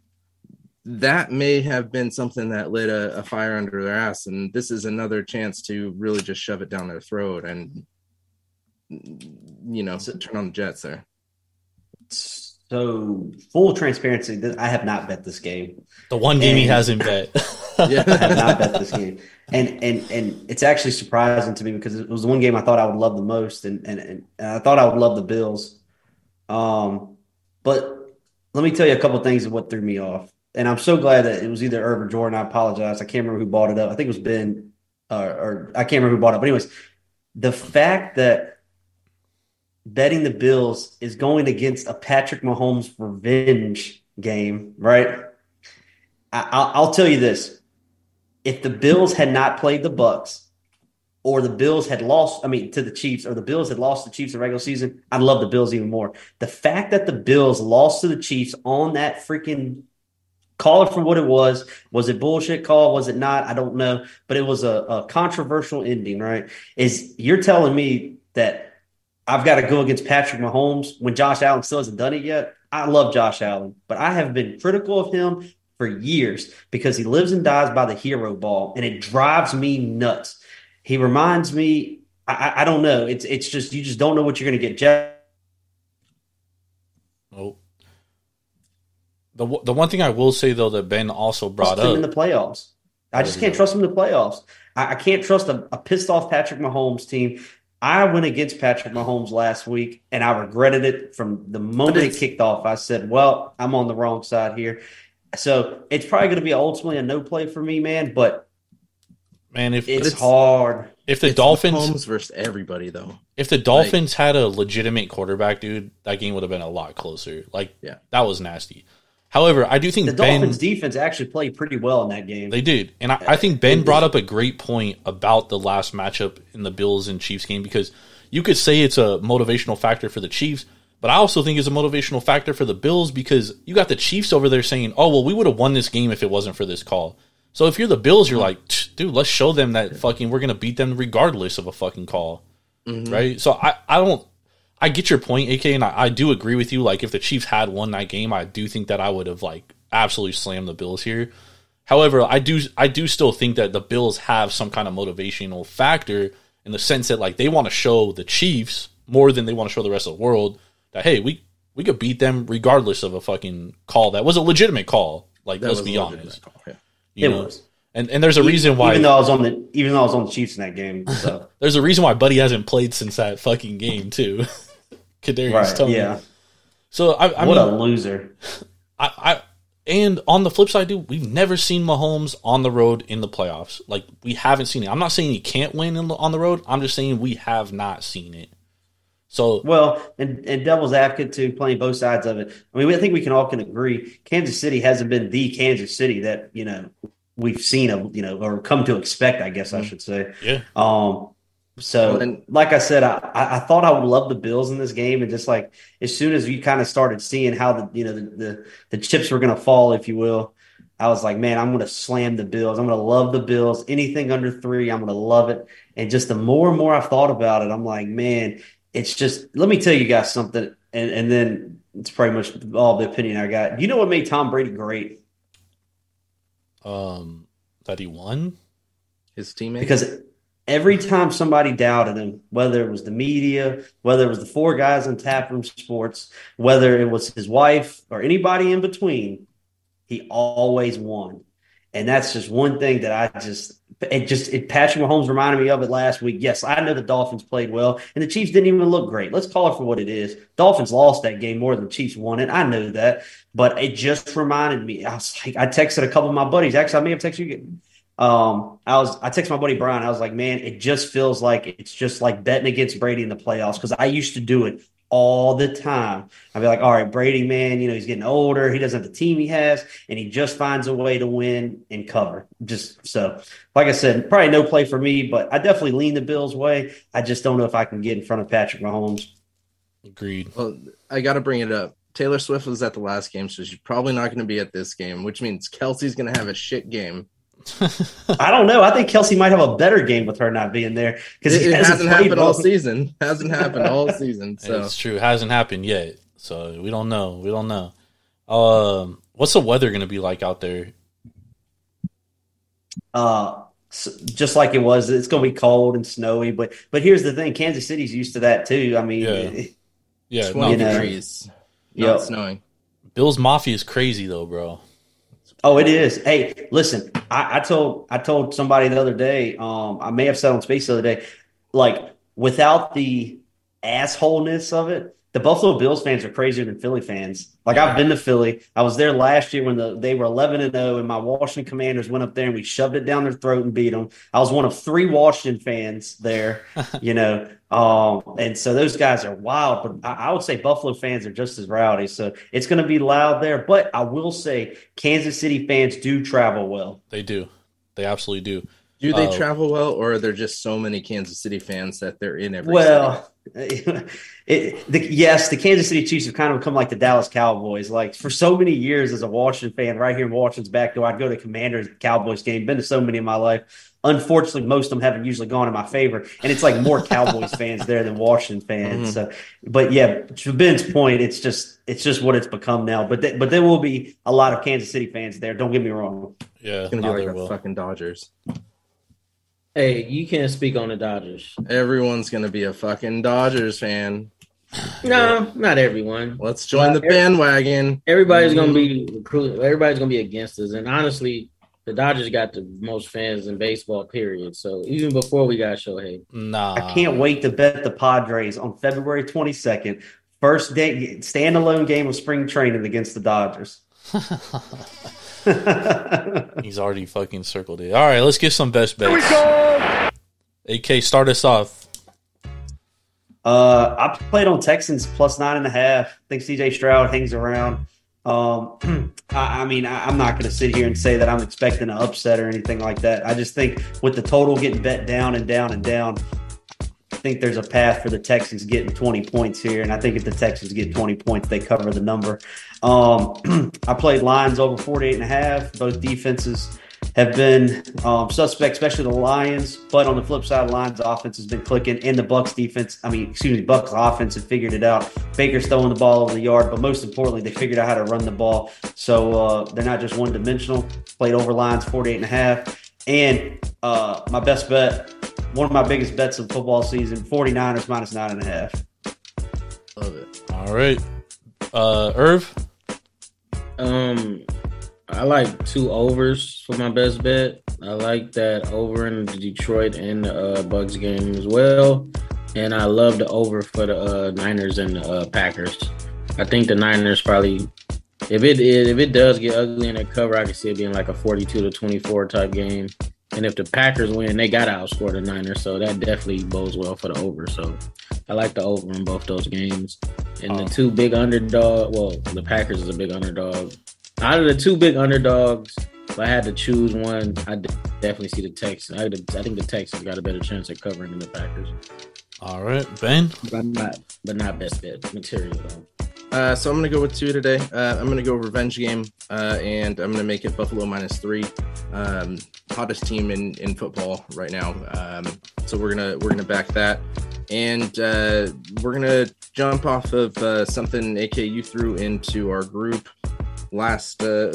that may have been something that lit a, a fire under their ass and this is another chance to really just shove it down their throat and you know turn on the jets there So full transparency, I have not bet this game. The one game he hasn't bet. Yeah. I have not bet this game, and and and it's actually surprising to me because it was the one game I thought I would love the most, and and, and I thought I would love the Bills. Um, but let me tell you a couple things of what threw me off, and I'm so glad that it was either Irv or Jordan. I apologize, I can't remember who bought it up. I think it was Ben, uh, or I can't remember who bought it. Up. But anyways, the fact that betting the Bills is going against a Patrick Mahomes revenge game, right? I, I'll, I'll tell you this: if the Bills had not played the Bucks, or the Bills had lost, I mean, to the Chiefs, or the Bills had lost the Chiefs in regular season, I'd love the Bills even more. The fact that the Bills lost to the Chiefs on that freaking call it for what it was. Was it bullshit call? Was it not? I don't know. But it was a, a controversial ending, right? Is you're telling me that I've got to go against Patrick Mahomes when Josh Allen still hasn't done it yet? I love Josh Allen, but I have been critical of him for years because he lives and dies by the hero ball, and it drives me nuts. He reminds me, I, I- don't know. It's it's just you just don't know what you're going to get. Jeff, Nope. The the one thing I will say though that Ben also brought him in the playoffs. I just can't trust him in the playoffs. I, I can't trust a, a pissed off Patrick Mahomes team. I went against Patrick Mahomes last week, and I regretted it from the moment it kicked off. I said, "Well, I'm on the wrong side here." So it's probably going to be ultimately a no play for me, man. But man, if it's, it's- hard. if the It's Dolphins Mahomes versus everybody though if the Dolphins had a legitimate quarterback, dude, that game would have been a lot closer. Like Yeah. that was nasty. However, I do think The Ben Dolphins defense actually played pretty well in that game. They did. And I, I think Ben brought up a great point about the last matchup in the Bills and Chiefs game because you could say it's a motivational factor for the Chiefs, but I also think it's a motivational factor for the Bills because you got the Chiefs over there saying, "Oh well, we would have won this game if it wasn't for this call." So if you're the Bills, you're like, dude, let's show them that fucking we're gonna beat them regardless of a fucking call, mm-hmm. right? So I I don't. I get your point, AK, and I, I do agree with you. Like, if the Chiefs had won that game, I do think that I would have like absolutely slammed the Bills here. However, I do I do still think that the Bills have some kind of motivational factor in the sense that like they want to show the Chiefs more than they want to show the rest of the world that hey, we we could beat them regardless of a fucking call that was a legitimate call. Like, That let's was be a honest. call, yeah. You It know? was. And and there's a reason why even though I was on the even though I was on the Chiefs in that game. So there's a reason why Buddy hasn't played since that fucking game too. Kadarius right, Toney. yeah. So I, I what mean, a loser. I, I and on the flip side, dude, we've never seen Mahomes on the road in the playoffs. Like we haven't seen it. I'm not saying he can't win in the, on the road. I'm just saying we have not seen it. So Well, and, and devil's advocate to playing both sides of it. I mean, I think we can all can agree Kansas City hasn't been the Kansas City that you know we've seen, a, you know, or come to expect. I guess I should say. yeah, Um, so, Well, and- like I said, I, I I thought I would love the Bills in this game, and just like as soon as you kind of started seeing how the you know the the, the chips were going to fall, if you will, I was like, man, I'm going to slam the Bills. I'm going to love the Bills. Anything under three, I'm going to love it. And just the more and more I've thought about it, I'm like, man, it's just. Let me tell you guys something, and and then it's pretty much all the opinion I got. You know what made Tom Brady great? um, that he won. His teammate. because every time somebody doubted him, whether it was the media, whether it was the four guys in Taproom Sports, whether it was his wife or anybody in between, he always won. And that's just one thing that I just it just it Patrick Mahomes reminded me of it last week. Yes, I know the Dolphins played well, and the Chiefs didn't even look great. Let's call it for what it is. Dolphins lost that game more than the Chiefs won it. I know that, but it just reminded me. I was like, I texted a couple of my buddies. Actually, I may have texted you. Um, I was I texted my buddy Brian. I was like, man, it just feels like it's just like betting against Brady in the playoffs because I used to do it all the time. I'd be like, all right, Brady, man, you know, he's getting older. He doesn't have the team he has, and he just finds a way to win and cover. Just so, like I said, probably no play for me, but I definitely lean the Bills' way. I just don't know if I can get in front of Patrick Mahomes. Agreed. Well, I got to bring it up. Taylor Swift was at the last game, so she's probably not going to be at this game, which means Kelce's going to have a shit game. I don't know. I think Kelce might have a better game with her not being there because It, it hasn't, hasn't played happened all season. Hasn't happened all season. So It's true. Hasn't happened yet, so we don't know. We don't know. Um, what's the weather going to be like out there? uh s- just like it was it's going to be cold and snowy but but here's the thing Kansas City's used to that too I mean Yeah. Yeah, twenty no, know. degrees, Yep. snowing. Bills Mafia is crazy though, bro. oh it is hey listen I, I told I told somebody the other day um I may have said on space the other day like without the assholeness of it the Buffalo Bills fans are crazier than Philly fans. Like I've been to Philly. I was there last year when the, they were 11 and 0 and my Washington Commanders went up there and we shoved it down their throat and beat them. I was one of three Washington fans there, you know. Um, and so those guys are wild, but I, I would say Buffalo fans are just as rowdy. So it's going to be loud there. But I will say Kansas City fans do travel well. They do. They absolutely do. Do they Oh. travel well, or are there just so many Kansas City fans that they're in every? Well, it, the, yes, the Kansas City Chiefs have kind of become like the Dallas Cowboys. Like for so many years as a Washington fan, right here in Washington's back door, I'd go to Commanders Cowboys game. Been to so many in my life. Unfortunately, most of them haven't usually gone in my favor, and it's like more Cowboys fans there than Washington fans. Mm-hmm. So, but yeah, to Ben's point, it's just it's just what it's become now. But th- but there will be a lot of Kansas City fans there. Don't get me wrong. Yeah, it's gonna be like the will. fucking Dodgers. Hey, you can't speak on the Dodgers. Everyone's gonna be a fucking Dodgers fan. No, not everyone. Let's join the bandwagon. Everybody's gonna be recruit. Everybody's gonna be against us. And honestly, the Dodgers got the most fans in baseball. Period. So even before we got Shohei, Nah, I can't wait to bet the Padres on February 22nd. First day standalone game of spring training against the Dodgers. He's already fucking circled it. All right, let's get some best bets. Here we go. AK, start us off. Uh, I played on Texans plus nine and a half. I think CJ Stroud hangs around. Um, I, I mean, I, I'm not going to sit here and say that I'm expecting an upset or anything like that. I just think with the total getting bet down and down and down, think there's a path for the Texans getting 20 points here, and I think if the Texans get 20 points, they cover the number. Um, I played lines over 48 and a half. Both defenses have been um, suspect, especially the Lions. But on the flip side, Lions offense has been clicking, and the Bucks defense. I mean, excuse me, Bucks offense have figured it out. Baker's throwing the ball over the yard, but most importantly, they figured out how to run the ball. So uh, they're not just one dimensional. Played over lines 48 and a half. And uh, my best bet, one of my biggest bets of football season, 49ers minus nine and a half. Love it. All right. Uh Irv? Um, I like two overs for my best bet. I like that over in the Detroit and the uh, Bucks game as well, and I love the over for the uh, Niners and the uh, Packers. I think the Niners probably, if it if it does get ugly in that cover, I can see it being like a forty-two to twenty-four type game. And if the Packers win, they got to outscore the Niners, so that definitely bodes well for the over. So I like the over in both those games. And the oh. two big underdog, well, the Packers is a big underdog. Out of the two big underdogs, if I had to choose one, I definitely see the Texans. I, I think the Texans got a better chance at covering than the Packers, All right, Ben. but not, but not best bet material though. Uh, so I'm gonna go with two today. Uh, I'm gonna go revenge game, uh, and I'm gonna make it Buffalo minus three. Um, hottest team in, in football right now. Um, so we're gonna we're gonna back that, and uh, we're gonna jump off of uh, something AK you threw into our group last uh,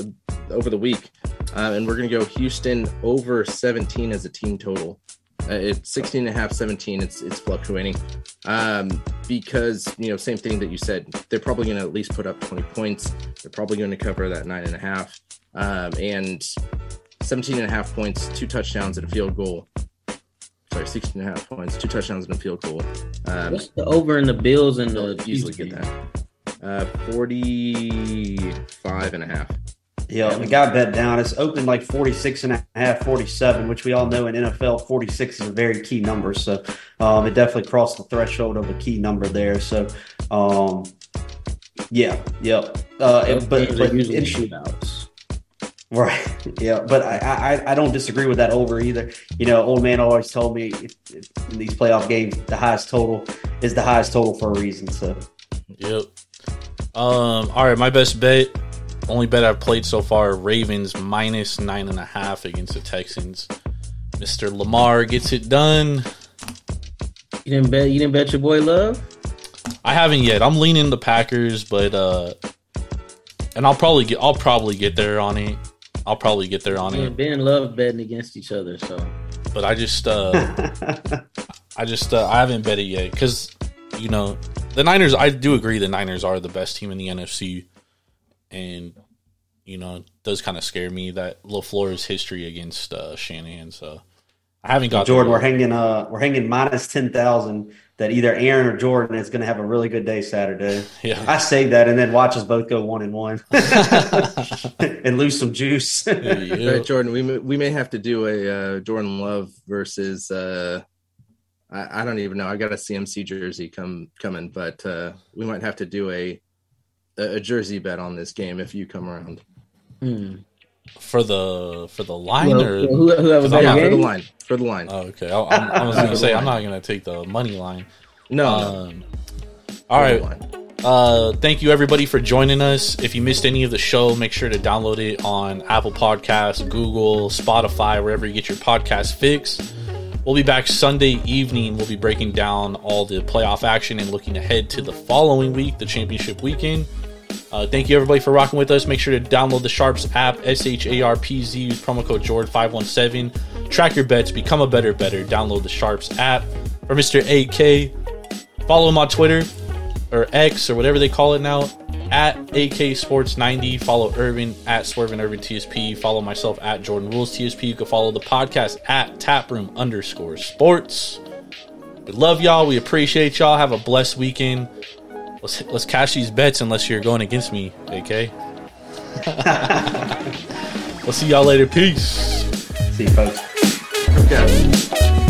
over the week, and we're gonna go Houston over 17 as a team total. Uh, it's 16 and a half, 17. It's it's fluctuating um, because you know same thing that you said. They're probably going to at least put up 20 points. They're probably going to cover that nine and a half, um, and 17 and a half points, two touchdowns and a field goal. Sorry, 16 and a half points, two touchdowns and a field goal. Um, What's the over in the Bills and the easily get that. Uh, 45 and a half. Yeah, we got bet down. It's opened like 46 and a half, 47, which we all know in NFL, 46 is a very key number. So um, it definitely crossed the threshold of a key number there. So, um, yeah, yep. Uh, it- but, but usually it- shootouts. Right. Yeah. But I, I, I don't disagree with that over either. You know, old man always told me if, if in these playoff games, the highest total is the highest total for a reason. So, Yep. Um. All right. My best bet, only bet I've played so far: Ravens minus nine and a half against the Texans. Mister Lamar gets it done. You didn't bet. You didn't bet your boy Love. I haven't yet. I'm leaning the Packers, but uh, and I'll probably get. I'll probably get there on it. I'll probably get there on Me it. and Ben love betting against each other. So But I just, uh, I just, uh, I haven't bet it yet because you know the Niners. I do agree the Niners are the best team in the NFC, and you know it does kind of scare me that LaFleur's history against uh, Shanahan. So I haven't got Jordan, we're hanging uh we're hanging minus ten thousand that either Aaron or Jordan is going to have a really good day Saturday. Yeah. I say that and then watch us both go one and one and lose some juice. Yeah. right, Jordan, we may, we may have to do a uh, Jordan Love versus uh, I, I don't even know. I got a CMC jersey come coming, but uh, we might have to do a a, a jersey bet on this game if you come around. hmm. for the for the line Well, or who, who have a better Yeah, for the line. For the line. oh, okay. I, I'm, I was gonna say I'm not gonna take the money line. no, no. Um, all for the right. line. Uh, thank you everybody for joining us. If you missed any of the show, make sure to download it on Apple Podcasts, Google, Spotify, wherever you get your podcast fix. We'll be back Sunday evening. We'll be breaking down all the playoff action and looking ahead to the following week, the championship weekend. Uh, thank you everybody for rocking with us. Make sure to download the Sharpz app, S H A R P Z. Use promo code Jord517. Track your bets, become a better better. Download the Sharpz app. For Mr. AK, follow him on Twitter or X or whatever they call it now at AK Sports 90. Follow Urban at Swervin Urban TSP. Follow myself at Jordan Rules TSP. You can follow the podcast at Taproom underscore Sports. We love y'all. We appreciate y'all. Have a blessed weekend. Let's let's cash these bets unless you're going against me, AK. we'll see y'all later. Peace. See you folks. Okay.